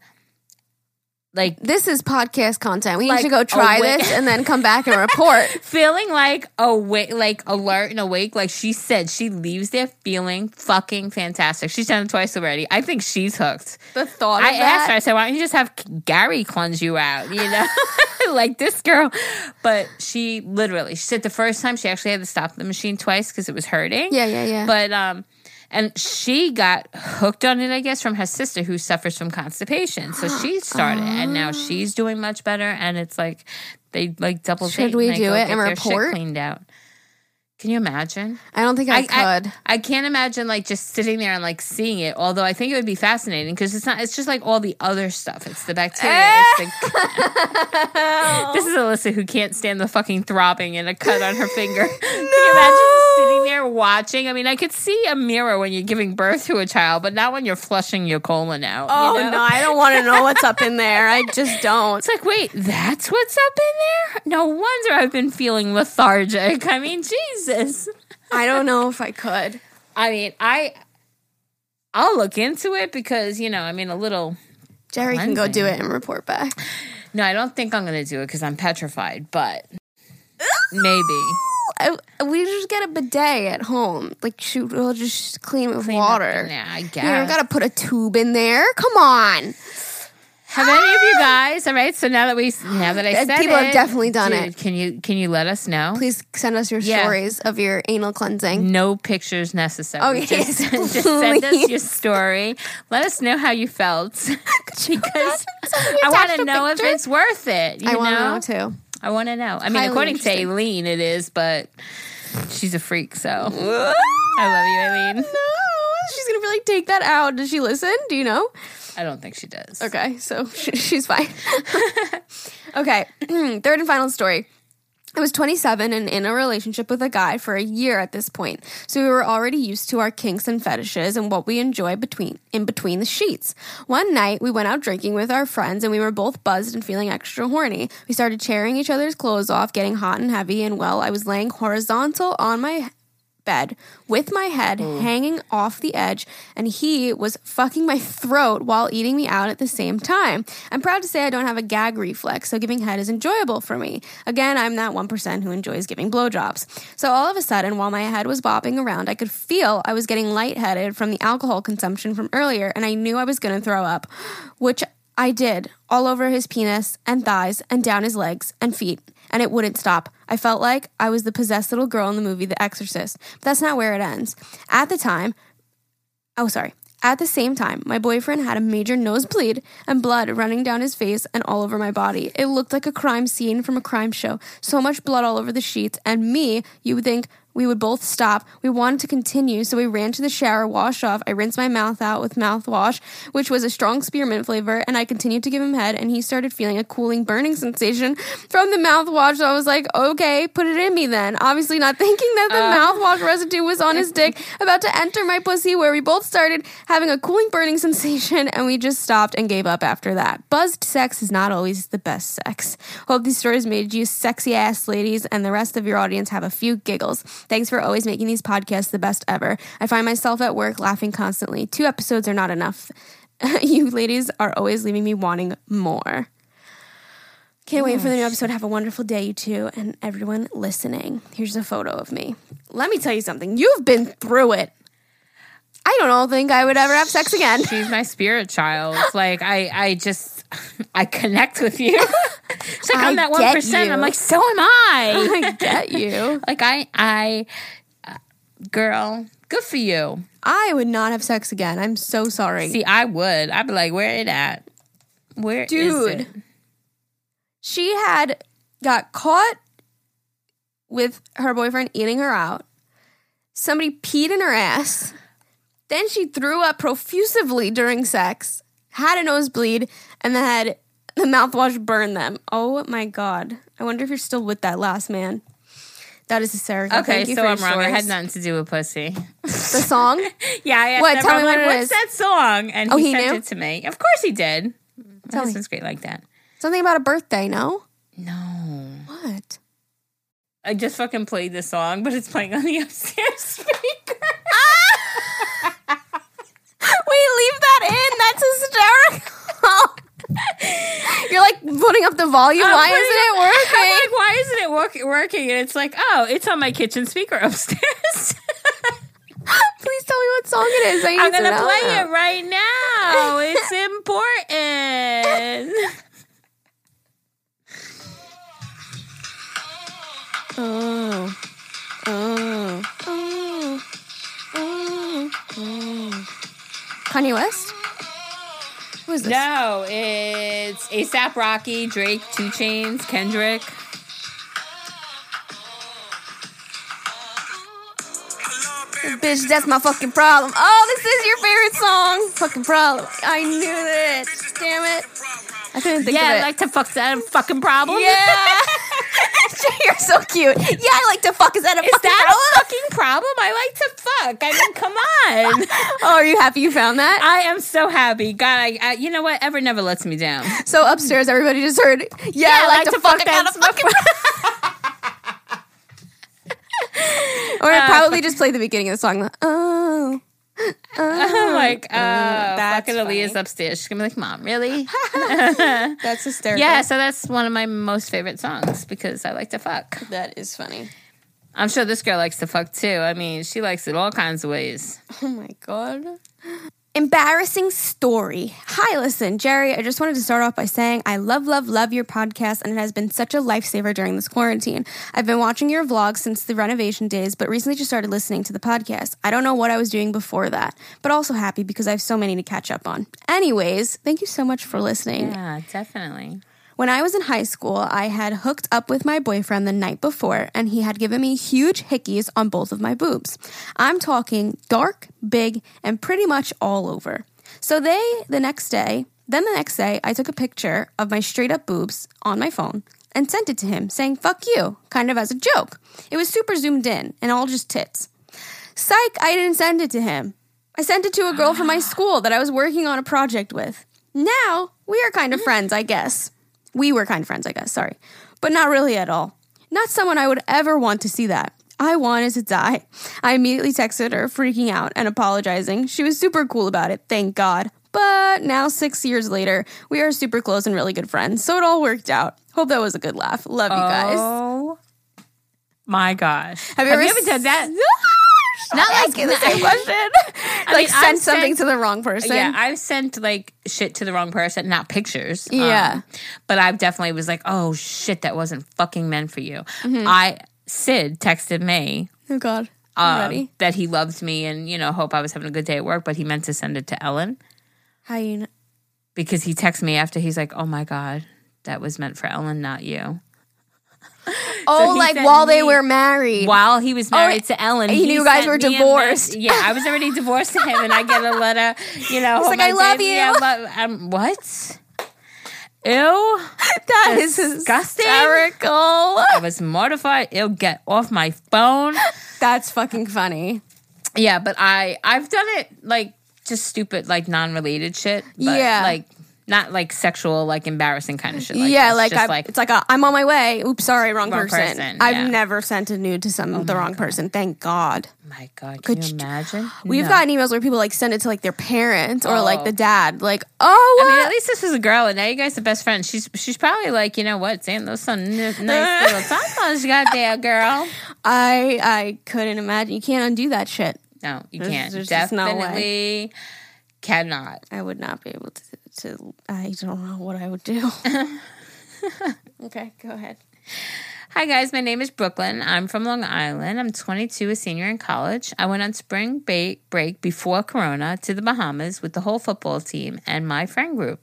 like This is podcast content. We need Like, to go try awake. this and then come *laughs* back and report. *laughs* feeling like awake, like alert and awake. Like she said, she leaves there feeling fucking fantastic. She's done it twice already. I think she's hooked. the thought of I asked her, I said, why don't you just have Gary cleanse you out? You know, *laughs* like this girl. But she literally, she said the first time she actually had to stop the machine twice because it was hurting. Yeah, yeah, yeah. But um, and she got hooked on it, I guess, from her sister who suffers from constipation. So she *gasps* started, and now ah. she's doing much better. And it's like they like double. Should we do it and report? cleaned out? Can you imagine? I don't think I, could. I, can't imagine like just sitting there and like seeing it. Although I think it would be fascinating because it's not. It's just like all the other stuff. It's the bacteria. Eh! it's the, *laughs* *laughs* this is Alyssa who can't stand the fucking throbbing and a cut on her finger. *laughs* Can you imagine just sitting there watching. I mean, I could see a mirror when you're giving birth to a child, but not when you're flushing your colon out. you Oh know? no, I don't want to know what's up in there. I just don't. It's like, wait, that's what's up in there? No wonder I've been feeling lethargic. I mean, Jesus. I don't know if I could. *laughs* I mean, I I'll look into it because, you know, I mean a little Jerry can go do it and report back. No, I don't think I'm going to do it cuz I'm petrified, but maybe. I, we just get a bidet at home. Like, shoot, we'll just clean with Clean water. Yeah, I You guess. don't gotta put a tube in there. Come on. Have any of you guys? All right. So now that we now that I said people have it, definitely done dude, it. Can you can you let us know? Please send us your Yeah. stories of your anal cleansing. No pictures necessary. Oh, just, yes, *laughs* *laughs* just send us please. your story. Let us know how you felt *laughs* because I want attached to a know if picture? it's worth it. You I want know? to know too. I want to know. I mean, Highly according to interesting. Aileen, it is, but she's a freak. So I love you, Aileen. No, she's gonna be like, take that out. Does she listen? Do you know? I don't think she does. Okay, so sh- *laughs* she's fine. *laughs* okay, *clears throat* third and final story. I was 27 and in a relationship with a guy for a year at this point. So we were already used to our kinks and fetishes and what we enjoy between in between the sheets. One night we went out drinking with our friends and we were both buzzed and feeling extra horny. We started tearing each other's clothes off, getting hot and heavy, and well, I was laying horizontal on my bed with my head mm. hanging off the edge, and he was fucking my throat while eating me out at the same time. I'm proud to say I don't have a gag reflex, so giving head is enjoyable for me. Again, I'm that 1% who enjoys giving blowjobs. So all of a sudden, while my head was bobbing around, I could feel I was getting lightheaded from the alcohol consumption from earlier, and I knew I was going to throw up, which I did all over his penis and thighs and down his legs and feet, and it wouldn't stop. I felt like I was the possessed little girl in the movie The Exorcist, but that's not where it ends. At the time, oh, sorry. At the same time, my boyfriend had a major nosebleed and blood running down his face and all over my body. It looked like a crime scene from a crime show. So much blood all over the sheets, and me, you would think we would both stop. We wanted to continue, so we ran to the shower, washed off. I rinsed my mouth out with mouthwash, which was a strong spearmint flavor, and I continued to give him head, and he started feeling a cooling, burning sensation from the mouthwash. So I was like, okay, put it in me then. Obviously, not *laughs* thinking that the uh. mouthwash residue was on his dick, *laughs* about to enter my pussy, where we both started having a cooling, burning sensation, and we just stopped and gave up after that. Buzzed sex is not always the best sex. Hope these stories made you sexy ass ladies and the rest of your audience have a few giggles. Thanks for always making these podcasts the best ever. I find myself at work laughing constantly. Two episodes are not enough. *laughs* you ladies are always leaving me wanting more. Can't wait for the new episode. Have a wonderful day, you two, and everyone listening. Here's a photo of me. Let me tell you something. You've been through it. I don't think I would ever have sex again. She's my spirit child. *laughs* Like I, I just, *laughs* I connect with you. It's like I I'm that one percent. I'm like, so am I. *laughs* I get you. *laughs* like I, I, uh, girl, good for you. I would not have sex again. I'm so sorry. See, I would. I'd be like, where it at? Where, Dude. it? she had got caught with her boyfriend eating her out. Somebody peed in her ass. Then she threw up profusively during sex, had a nosebleed, and then had *laughs* the mouthwash burned them. Oh my god. I wonder if you're still with that last man. That is hysterical. Okay, Thank you so for I'm wrong. I had nothing to do with pussy. The song? *laughs* yeah, I asked What? Tell me what like, it What's is." that song? And Oh, he, he sent knew? it to me. Of course he did. My Tell me. great like that. Something about a birthday, no? No. What? I just fucking played the song, but it's playing on the *laughs* upstairs speaker. Ah! Wait, leave that in. That's hysterical. You're like putting up the volume. I'm Why isn't it I'm working? like, why isn't it work- working? And it's like, oh, it's on my kitchen speaker upstairs. *laughs* Please tell me what song it is. I I'm gonna play it right now. It's *laughs* important. Oh. Oh. Oh. Oh. Oh. Kanye West? Who is this? No, it's ASAP Rocky, Drake, 2 Chainz, Kendrick. Bitch, that's my fucking problem. Oh, this is your favorite song. Fucking problem. I knew it. Damn it. I couldn't think Yeah, of I it. like to fuck that fucking problem. yeah. *laughs* *laughs* You're so cute. Yeah, I like to fuck. Is that a Is fucking that problem? a fucking problem? I like to fuck. I mean, come on. *laughs* Oh, are you happy you found that? I am so happy. God, I, I you know what? Ever never lets me down. so upstairs, everybody just heard. Yeah, I like, to, fuck. *laughs* I gotta fucking. or I'd probably just play the beginning of the song. Oh, *laughs* I'm like, uh, that's fucking Aaliyah's funny. upstairs. She's gonna be like, Mom, really? *laughs* *laughs* that's hysterical. yeah, so that's one of my most favorite songs because I like to fuck. that is funny. I'm sure this girl likes to fuck too. I mean, she likes it all kinds of ways. Oh my god. Embarrassing story. Hi, listen, Jerry. I just wanted to start off by saying I love, love, love your podcast, and it has been such a lifesaver during this quarantine. I've been watching your vlogs since the renovation days, but recently just started listening to the podcast. I don't know what I was doing before that, but also happy because I have so many to catch up on. Anyways, thank you so much for listening. Yeah, definitely. When I was in high school, I had hooked up with my boyfriend the night before, and he had given me huge hickeys on both of my boobs. I'm talking dark, big, and pretty much all over. So they, the next day, then the next day, I took a picture of my straight up boobs on my phone and sent it to him, saying, fuck you, kind of as a joke. It was super zoomed in and all just tits. Psych, I didn't send it to him. I sent it to a girl from my *gasps* school that I was working on a project with. Now, we are kind of mm-hmm. friends, I guess. We were kind of friends, I guess, sorry. But not really at all. Not someone I would ever want to see that. I wanted to die. I immediately texted her, freaking out and apologizing. She was super cool about it, thank God. But now, six years later, we are super close and really good friends, so it all worked out. Hope that was a good laugh. Love you guys. Oh my gosh. Have you ever, ever done that? *laughs* Not *laughs* like- the same *laughs* question. like mean, send I've something sent- to the wrong person. Yeah, I've sent like shit to the wrong person, not pictures. um, Yeah. but I definitely was like, oh shit, that wasn't fucking meant for you. Mm-hmm. I Sid texted me oh God. Um, ready. that he loved me and you know hope I was having a good day at work, but he meant to send it to Ellen How you? Know? because he texted me after he's like, oh my god, that was meant for Ellen, not you. *laughs* Oh, he like while they were married. While he was married to Ellen, he knew you guys were me divorced. *laughs* yeah, I was already divorced to him, and I get a letter. You know, *laughs* He's like, "I love day- you." Yeah, love, um, what? Ew. that is disgusting. hysterical. I was mortified. It'll get off my phone. That's fucking funny. Yeah, but I I've done it like just stupid like non-related shit. But Yeah. like not like sexual like embarrassing kind of shit. Like yeah, like, I, it's like a, I'm on my way. Oops, sorry, wrong, Wrong person. person, I've yeah. Oh never sent a nude to some oh the wrong person. Thank God. my god, can Could you imagine? *gasps* We've No. gotten emails where people like send it to like their parents or like Oh. the dad. Like, oh, I mean, at least this was a girl, and now you guys are best friends. She's she's probably like, you know what, saying those some n- nice *laughs* little tatas you got there, girl. I I couldn't imagine. You can't undo that shit. No, you There's- can't. there's just no. Definitely cannot. I would not be able to. To I don't know what I would do. *laughs* okay, go ahead. Hi guys, my name is Brooklyn. I'm from Long Island. I'm 22, a senior in college. I went on spring ba- break before Corona to the Bahamas with the whole football team and my friend group.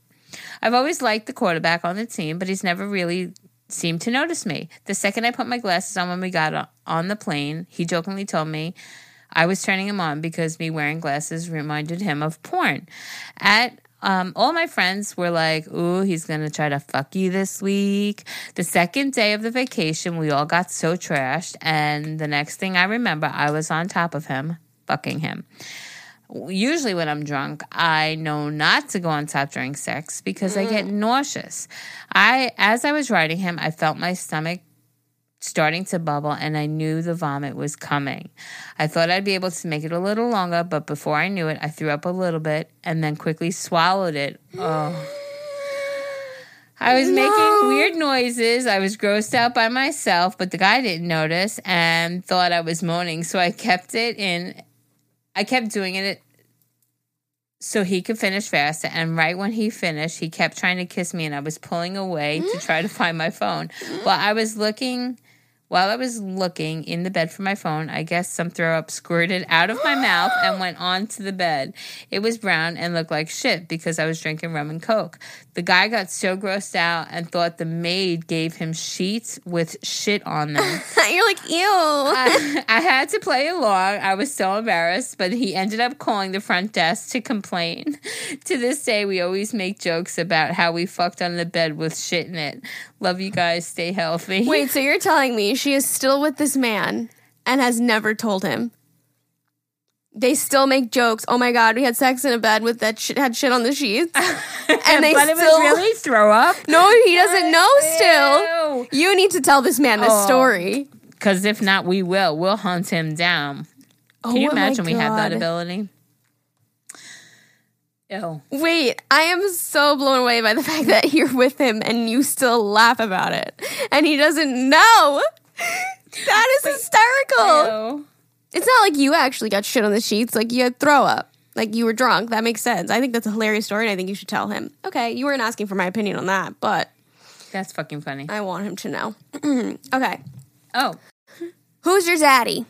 I've always liked the quarterback on the team, but he's never really seemed to notice me. The second I put my glasses on when we got on the plane, he jokingly told me I was turning him on because me wearing glasses reminded him of porn. At um, all my friends were like, "Ooh, he's gonna try to fuck you this week." The second day of the vacation, we all got so trashed, and the next thing I remember, I was on top of him, fucking him. Usually, when I'm drunk, I know not to go on top during sex because I get nauseous. I, as I was riding him, I felt my stomach starting to bubble and I knew the vomit was coming. I thought I'd be able to make it a little longer, but before I knew it, I threw up a little bit and then quickly swallowed it. Oh. I was making weird noises. I was grossed out by myself, but the guy didn't notice and thought I was moaning, so I kept it in. I kept doing it so he could finish faster. And right when he finished, he kept trying to kiss me, and I was pulling away to try to find my phone. While I was looking, While I was looking in the bed for my phone, I guess some throw up squirted out of my mouth and went onto the bed. It was brown and looked like shit because I was drinking rum and coke. The guy got so grossed out and thought the maid gave him sheets with shit on them. *laughs* You're like, ew. I, I had to play along. I was so embarrassed, but he ended up calling the front desk to complain. *laughs* to this day, we always make jokes about how we fucked on the bed with shit in it. Love you guys. Stay healthy. Wait, so you're telling me she is still with this man and has never told him? They still make jokes. Oh my god, we had sex in a bed with that shit had shit on the sheets, *laughs* and they but it still was really throw up. *laughs* no, he doesn't know. Still, you need to tell this man this Oh. story. Because if not, we will. We'll hunt him down. Can you Oh my imagine we have that ability? Ew. Wait, I am so blown away by the *laughs* fact that you're with him and you still laugh about it, and he doesn't know. That is hysterical. It's not like you actually got shit on the sheets. Like you had throw up. Like you were drunk. That makes sense. I think that's a hilarious story, and I think you should tell him. Okay, you weren't asking for my opinion on that, but That's fucking funny. I want him to know. *clears throat* okay, Oh, who's your zaddy?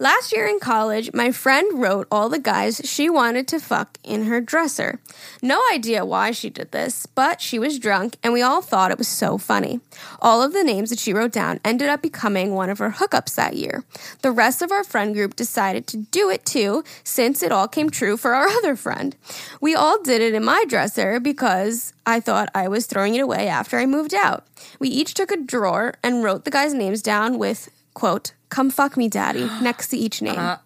Last year in college, my friend wrote all the guys she wanted to fuck in her dresser. No idea why she did this, but she was drunk and we all thought it was so funny. All of the names that she wrote down ended up becoming one of her hookups that year. The rest of our friend group decided to do it too, since it all came true for our *laughs* other friend. We all did it in my dresser because I thought I was throwing it away after I moved out. We each took a drawer and wrote the guys' names down with, quote, come fuck me, daddy, *gasps* next to each name. Uh-huh.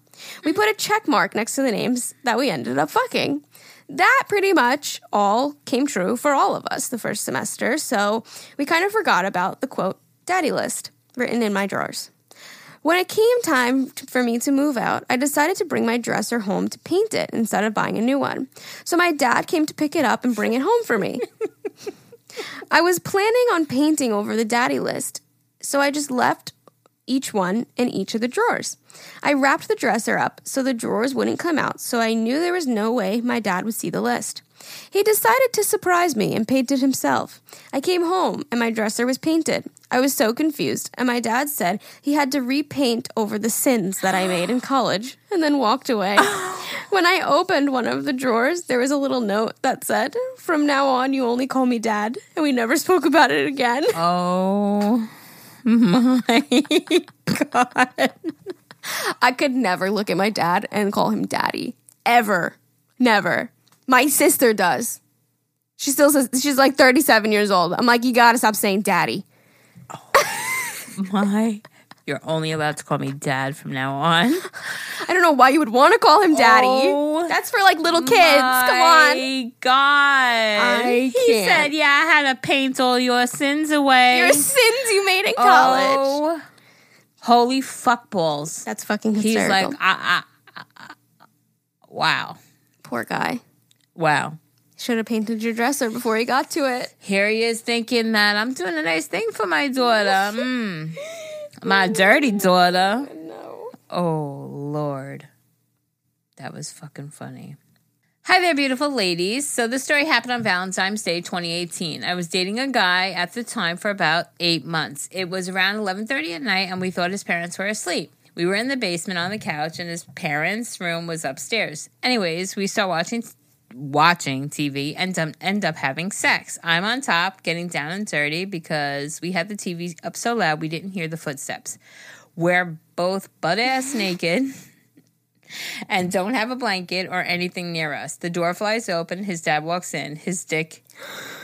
We put a check mark next to the names that we ended up fucking. That pretty much all came true for all of us the first semester, so we kind of forgot about the quote, daddy list written in my drawers. When it came time t- for me to move out, I decided to bring my dresser home to paint it instead of buying a new one. So my dad came to pick it up and bring it home for me. *laughs* I was planning on painting over the daddy list, so I just left each one in each of the drawers. I wrapped the dresser up so the drawers wouldn't come out, so I knew there was no way my dad would see the list. He decided to surprise me and painted himself. I came home and my dresser was painted. I was so confused, and my dad said he had to repaint over the sins that I made in *gasps* college and then walked away. *gasps* when I opened one of the drawers, there was a little note that said, From now on, you only call me dad, and we never spoke about it again. oh *laughs* my god! I could never look at my dad and call him daddy. Ever. Never. My sister does. She still says, she's like 37 years old. I'm like, you gotta stop saying daddy. *laughs* My, you're only allowed to call me dad from now on. *laughs* I don't know why you would wanna call him daddy. Oh, That's for like little kids. Come on. My God! I he can't. said, "Yeah, I had to paint all your sins away." Your sins you made in college. Oh, holy fuck balls! That's fucking He's hysterical. like, I, I, I, wow, Poor guy. wow. Should have painted your dresser before he got to it. Here he is thinking that I'm doing a nice thing for my daughter. *laughs* Mm. My dirty daughter. No. Oh, Lord. That was fucking funny. Hi there, beautiful ladies. So this story happened on Valentine's Day 2018. I was dating a guy at the time for about eight months. It was around 11.30 at night, and we thought his parents were asleep. We were in the basement on the couch, and his parents' room was upstairs. Anyways, we start watching watching TV and um, end up having sex. I'm on top, getting down and dirty because we had the TV up so loud we didn't hear the footsteps. We're both butt ass *laughs* naked and don't have a blanket or anything near us. The door flies open, his dad walks in, his dick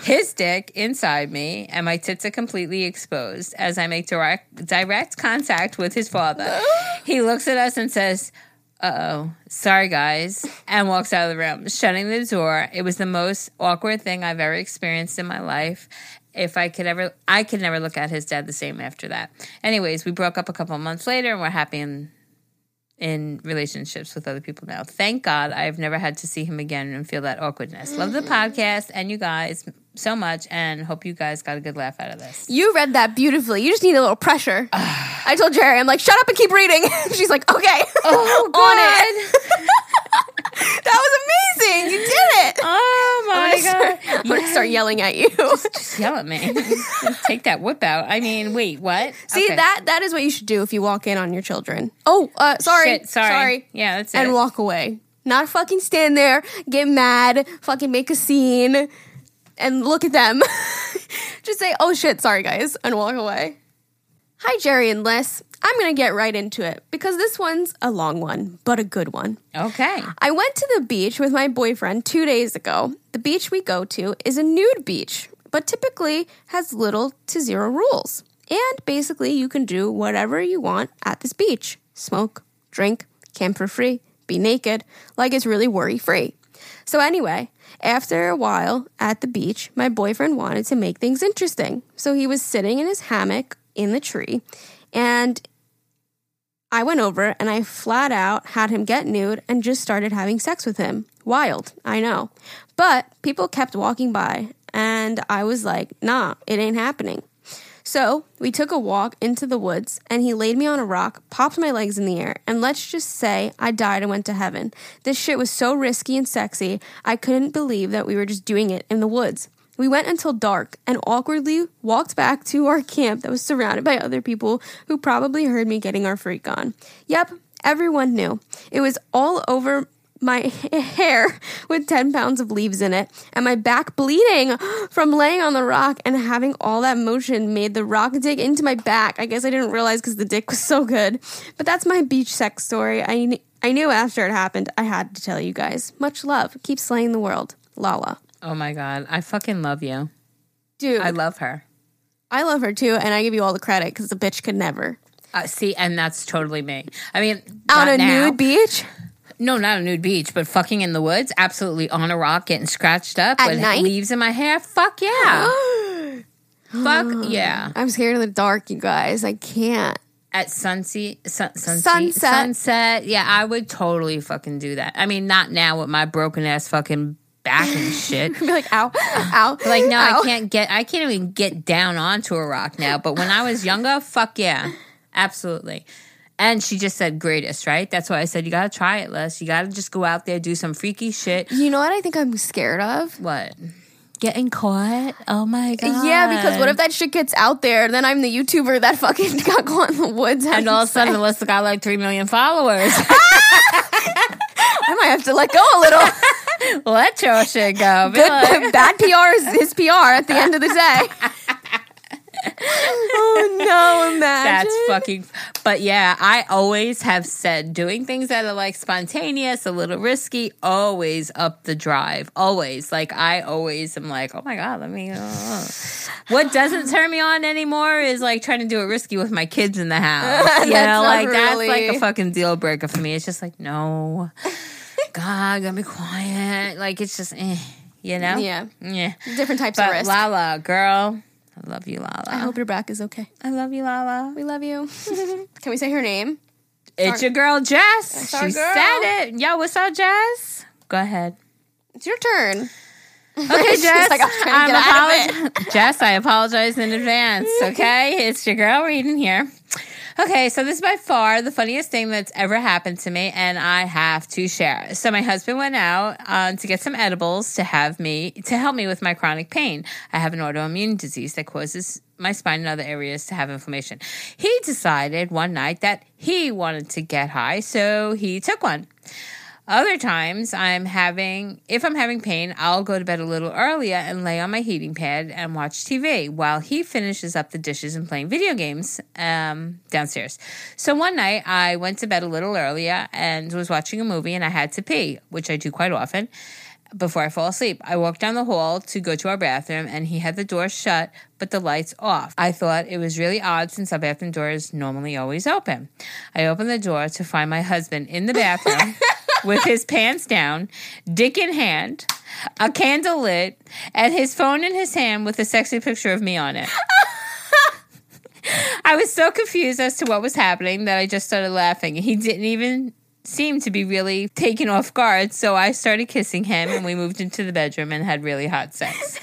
his dick inside me, and my tits are completely exposed as I make direct direct contact with his father. *gasps* He looks at us and says, uh oh, sorry guys, and walks out of the room, shutting the door. It was the most awkward thing I've ever experienced in my life. If I could ever, I could never look at his dad the same after that. Anyways, we broke up a couple months later and we're happy in, in relationships with other people now. Thank God I've never had to see him again and feel that awkwardness. Love the podcast and you guys so much and hope you guys got a good laugh out of this. You read that beautifully. You just need a little pressure. *sighs* I told Jerry, I'm like, shut up and keep reading. *laughs* She's like, okay. Oh, *laughs* it. *laughs* that was amazing. You did it. Oh my, my gonna start, God. I'm gonna start yelling at you. Just yell at me. Take that whip out. I mean, wait, what? See Okay. that that is what you should do if you walk in on your children. Oh, uh, sorry, Shit, sorry. Yeah, that's it. and walk away. Not fucking stand there, get mad, fucking make a scene, and look at them. *laughs* Just say, "Oh shit, sorry guys," and walk away. Hi, Jerry and Liz. I'm gonna get right into it because this one's a long one, but a good one. okay. I went to the beach with my boyfriend two days ago. The beach we go to is a nude beach, but typically has little to zero rules. And basically, you can do whatever you want at this beach smoke, drink, camp for free, be naked, like it's really worry free. So, anyway, after a while at the beach, my boyfriend wanted to make things interesting. So, he was sitting in his hammock in the tree, and I went over and I flat out had him get nude and just started having sex with him. Wild, I know. But people kept walking by and I was like, nah, it ain't happening. So we took a walk into the woods and he laid me on a rock, popped my legs in the air, and let's just say I died and went to heaven. This shit was so risky and sexy, I couldn't believe that we were just doing it in the woods. We went until dark and awkwardly walked back to our camp that was surrounded by other people who probably heard me getting our freak on. Yep, everyone knew. It was all over my *laughs* hair with 10 pounds of leaves in it, and my back bleeding *gasps* from laying on the rock and having all that motion made the rock dig into my back. I guess I didn't realize because the dick was so good. But that's my beach sex story. I, kn- I knew after it happened, I had to tell you guys. Much love. Keep slaying the world. Lala. Oh my God. I fucking love you. Dude, I love her. I love her too, and I give you all the credit because the bitch could never. Uh, see, and that's totally me. I mean, On a now. nude beach? No, not a nude beach, but fucking in the woods. Absolutely on a rock, getting scratched up At with night? leaves in my hair. Fuck yeah. *gasps* Fuck yeah. I'm scared of the dark, you guys. I can't. At sunset, sun, sunset, Sunset. sunset. Yeah, I would totally fucking do that. I mean, not now with my broken ass fucking back and *laughs* shit. Be like, ow, ow. Like, no, ow. I can't get, I can't even get down onto a rock now. But when I was younger, fuck yeah, absolutely. And she just said greatest, right? That's why I said you gotta try it, Les. You gotta just go out there, do some freaky shit. You know what I think I'm scared of? What? Getting caught? Oh my god! Yeah, because what if that shit gets out there? And then I'm the YouTuber that fucking *laughs* got caught in the woods. And all of a sudden, Alyssa got like three million followers. *laughs* I might have to let go a little. *laughs* Let your shit go. Good, like, bad PR is his PR at the end of the day. Oh no, imagine. That's fucking. But yeah, I always have said doing things that are like spontaneous, a little risky, always up the drive. Always. Like, I always am like, oh my God, let me. Uh. What doesn't turn me on anymore is like trying to do it risky with my kids in the *laughs* house. You know, like that's like a fucking deal breaker for me. It's just like, no. God, gotta be quiet. Like, it's just, eh, you know? Yeah. Yeah. Different types of But risk. Lala, girl, I love you, Lala. I hope your back is okay. I love you, Lala. We love you. *laughs* Can we say her name? It's your girl Jess. She girl. said it. Yo, what's up, Jess? Go ahead. It's your turn. *laughs* Okay, Jess. like, I was trying to get out of apolog- Jess, I apologize in advance. Okay, it's your girl reading here. Okay, so this is by far the funniest thing that's ever happened to me, and I have to share. So my husband went out uh, to get some edibles to have me to help me with my chronic pain. I have an autoimmune disease that causes my spine and other areas to have inflammation. He decided one night that he wanted to get high, so he took one. Other times, I'm having, if I'm having pain, I'll go to bed a little earlier and lay on my heating pad and watch TV while he finishes up the dishes and playing video games um, downstairs. So one night, I went to bed a little earlier and was watching a movie and I had to pee, which I do quite often. Before I fall asleep, I walked down the hall to go to our bathroom and he had the door shut, but the lights off. I thought it was really odd since our bathroom door is normally always open. I opened the door to find my husband in the bathroom *laughs* with his pants down, dick in hand, a candle lit, and his phone in his hand with a sexy picture of me on it. I was so confused as to what was happening that I just started laughing. He didn't even seem to be really taken off guard, so I started kissing him and we moved into the bedroom and had really hot sex.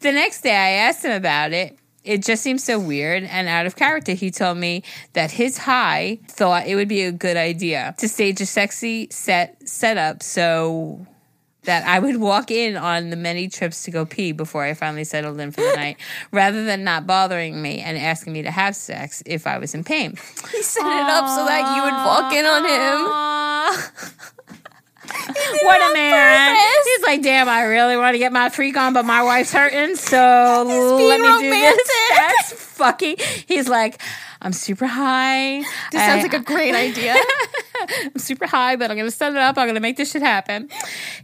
the next day I asked him about it. It just seems so weird and out of character. He told me that his high thought it would be a good idea to stage a sexy set setup so that I would walk in on the many trips to go pee before I finally settled in for the night, *laughs* rather than not bothering me and asking me to have sex if I was in pain. He set it up so that you would walk in on him. *laughs* What a man! purpose. He's like, damn, I really want to get my freak on, but my wife's hurting, so let me do this. romantic. *laughs* That's fucking. He's like, I'm super high. This sounds like a great *laughs* idea. I'm super high, but I'm going to set it up. I'm going to make this shit happen.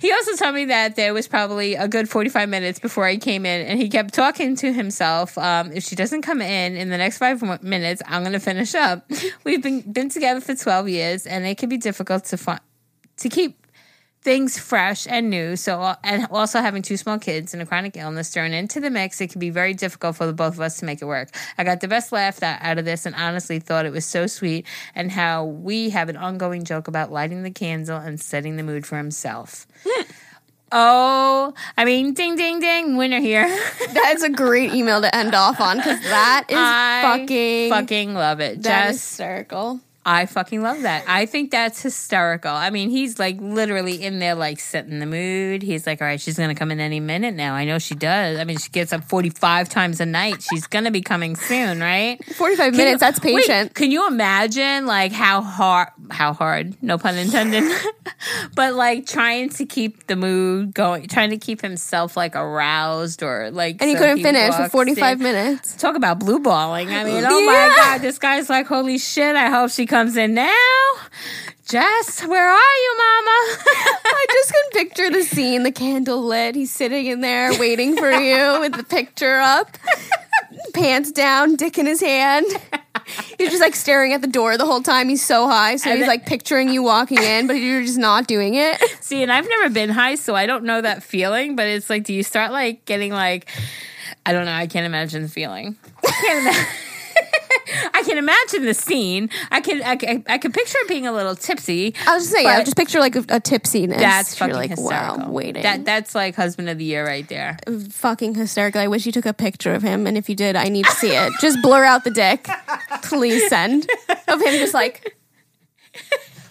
He also told me that there was probably a good 45 minutes before I came in, and he kept talking to himself. Um, if she doesn't come in in the next five minutes, I'm going to finish up. *laughs* We've been been together for 12 years, and it can be difficult to find to keep things fresh and new. So, uh, and also having two small kids and a chronic illness thrown into the mix, it can be very difficult for the both of us to make it work. I got the best laugh out of this and honestly thought it was so sweet and how we have an ongoing joke about lighting the candle and setting the mood for himself. *laughs* oh, I mean, ding, ding, ding, winner here. *laughs* That's a great email to end off on because that is I fucking fucking love it. that is Just hysterical. I fucking love that. I think that's hysterical. I mean, he's like literally in there, like setting the mood. He's like, all right, she's gonna come in any minute now. I know she does. I mean, she gets up 45 times a night. She's gonna be coming soon, right? Forty-five Can minutes. you- that's wait, patient. can you imagine like how hard, how hard, no pun intended, *laughs* but like trying to keep the mood going, trying to keep himself like aroused or like, and he so couldn't finish for forty-five in- minutes. Talk about blue balling. I mean, oh my God, this guy's like, holy shit, I hope she comes in now. Jess, where are you, mama? *laughs* I just can picture the scene, the candle lit. He's sitting in there waiting for you with the picture up, pants down, dick in his hand. He's just like staring at the door the whole time. He's so high, so And he's then- like picturing you walking in, but you're just not doing it. See, and I've never been high, so I don't know that feeling, but it's like, do you start like getting like, I don't know, I can't imagine the feeling. *laughs* I can't imagine. I can imagine the scene. I can, I can, I can picture it being a little tipsy. I was just saying, yeah, just picture like a, a tipsiness. That's fucking like, hysterical. wow, waiting. That that's like husband of the year right there. fucking hysterical. I wish you took a picture of him, and if you did, I need to see it. Just blur out the dick. *laughs* Please send of him just like,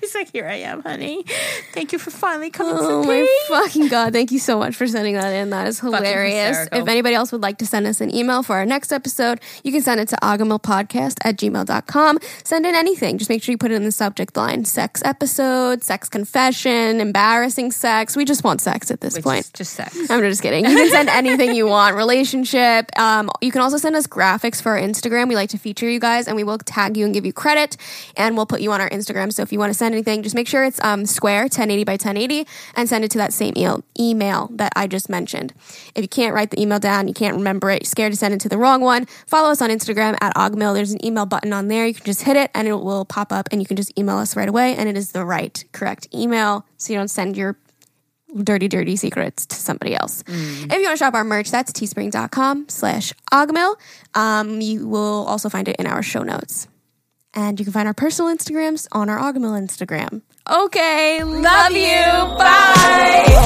*laughs* He's like, here I am, honey. Thank you for finally coming oh to my fucking god! Thank you so much for sending that in. That is hilarious. If anybody else would like to send us an email for our next episode, you can send it to agahmilpodcast at gmail.com. Send in anything. Just make sure you put it in the subject line: sex episode, sex confession, embarrassing sex. We just want sex at this Which point. just sex. I'm just kidding. You can send anything you want. Relationship. Um, you can also send us graphics for our Instagram. We like to feature you guys, and we will tag you and give you credit, and we'll put you on our Instagram. So if you want to send anything, just make sure it's um, square 1080 by 1080, and send it to that same email, email that I just mentioned. If you can't write the email down, you can't remember it, you're scared to send it to the wrong one, follow us on Instagram at Agahmil. There's an email button on there. You can just hit it, and it will pop up, and you can just email us right away, and it is the right, correct email, so you don't send your dirty, dirty secrets to somebody else. If you want to shop our merch, that's teespring.com slash agahmil. Um, you will also find it in our show notes. And you can find our personal Instagrams on our Agahmil Instagram. Okay, love, you. Bye. Bye.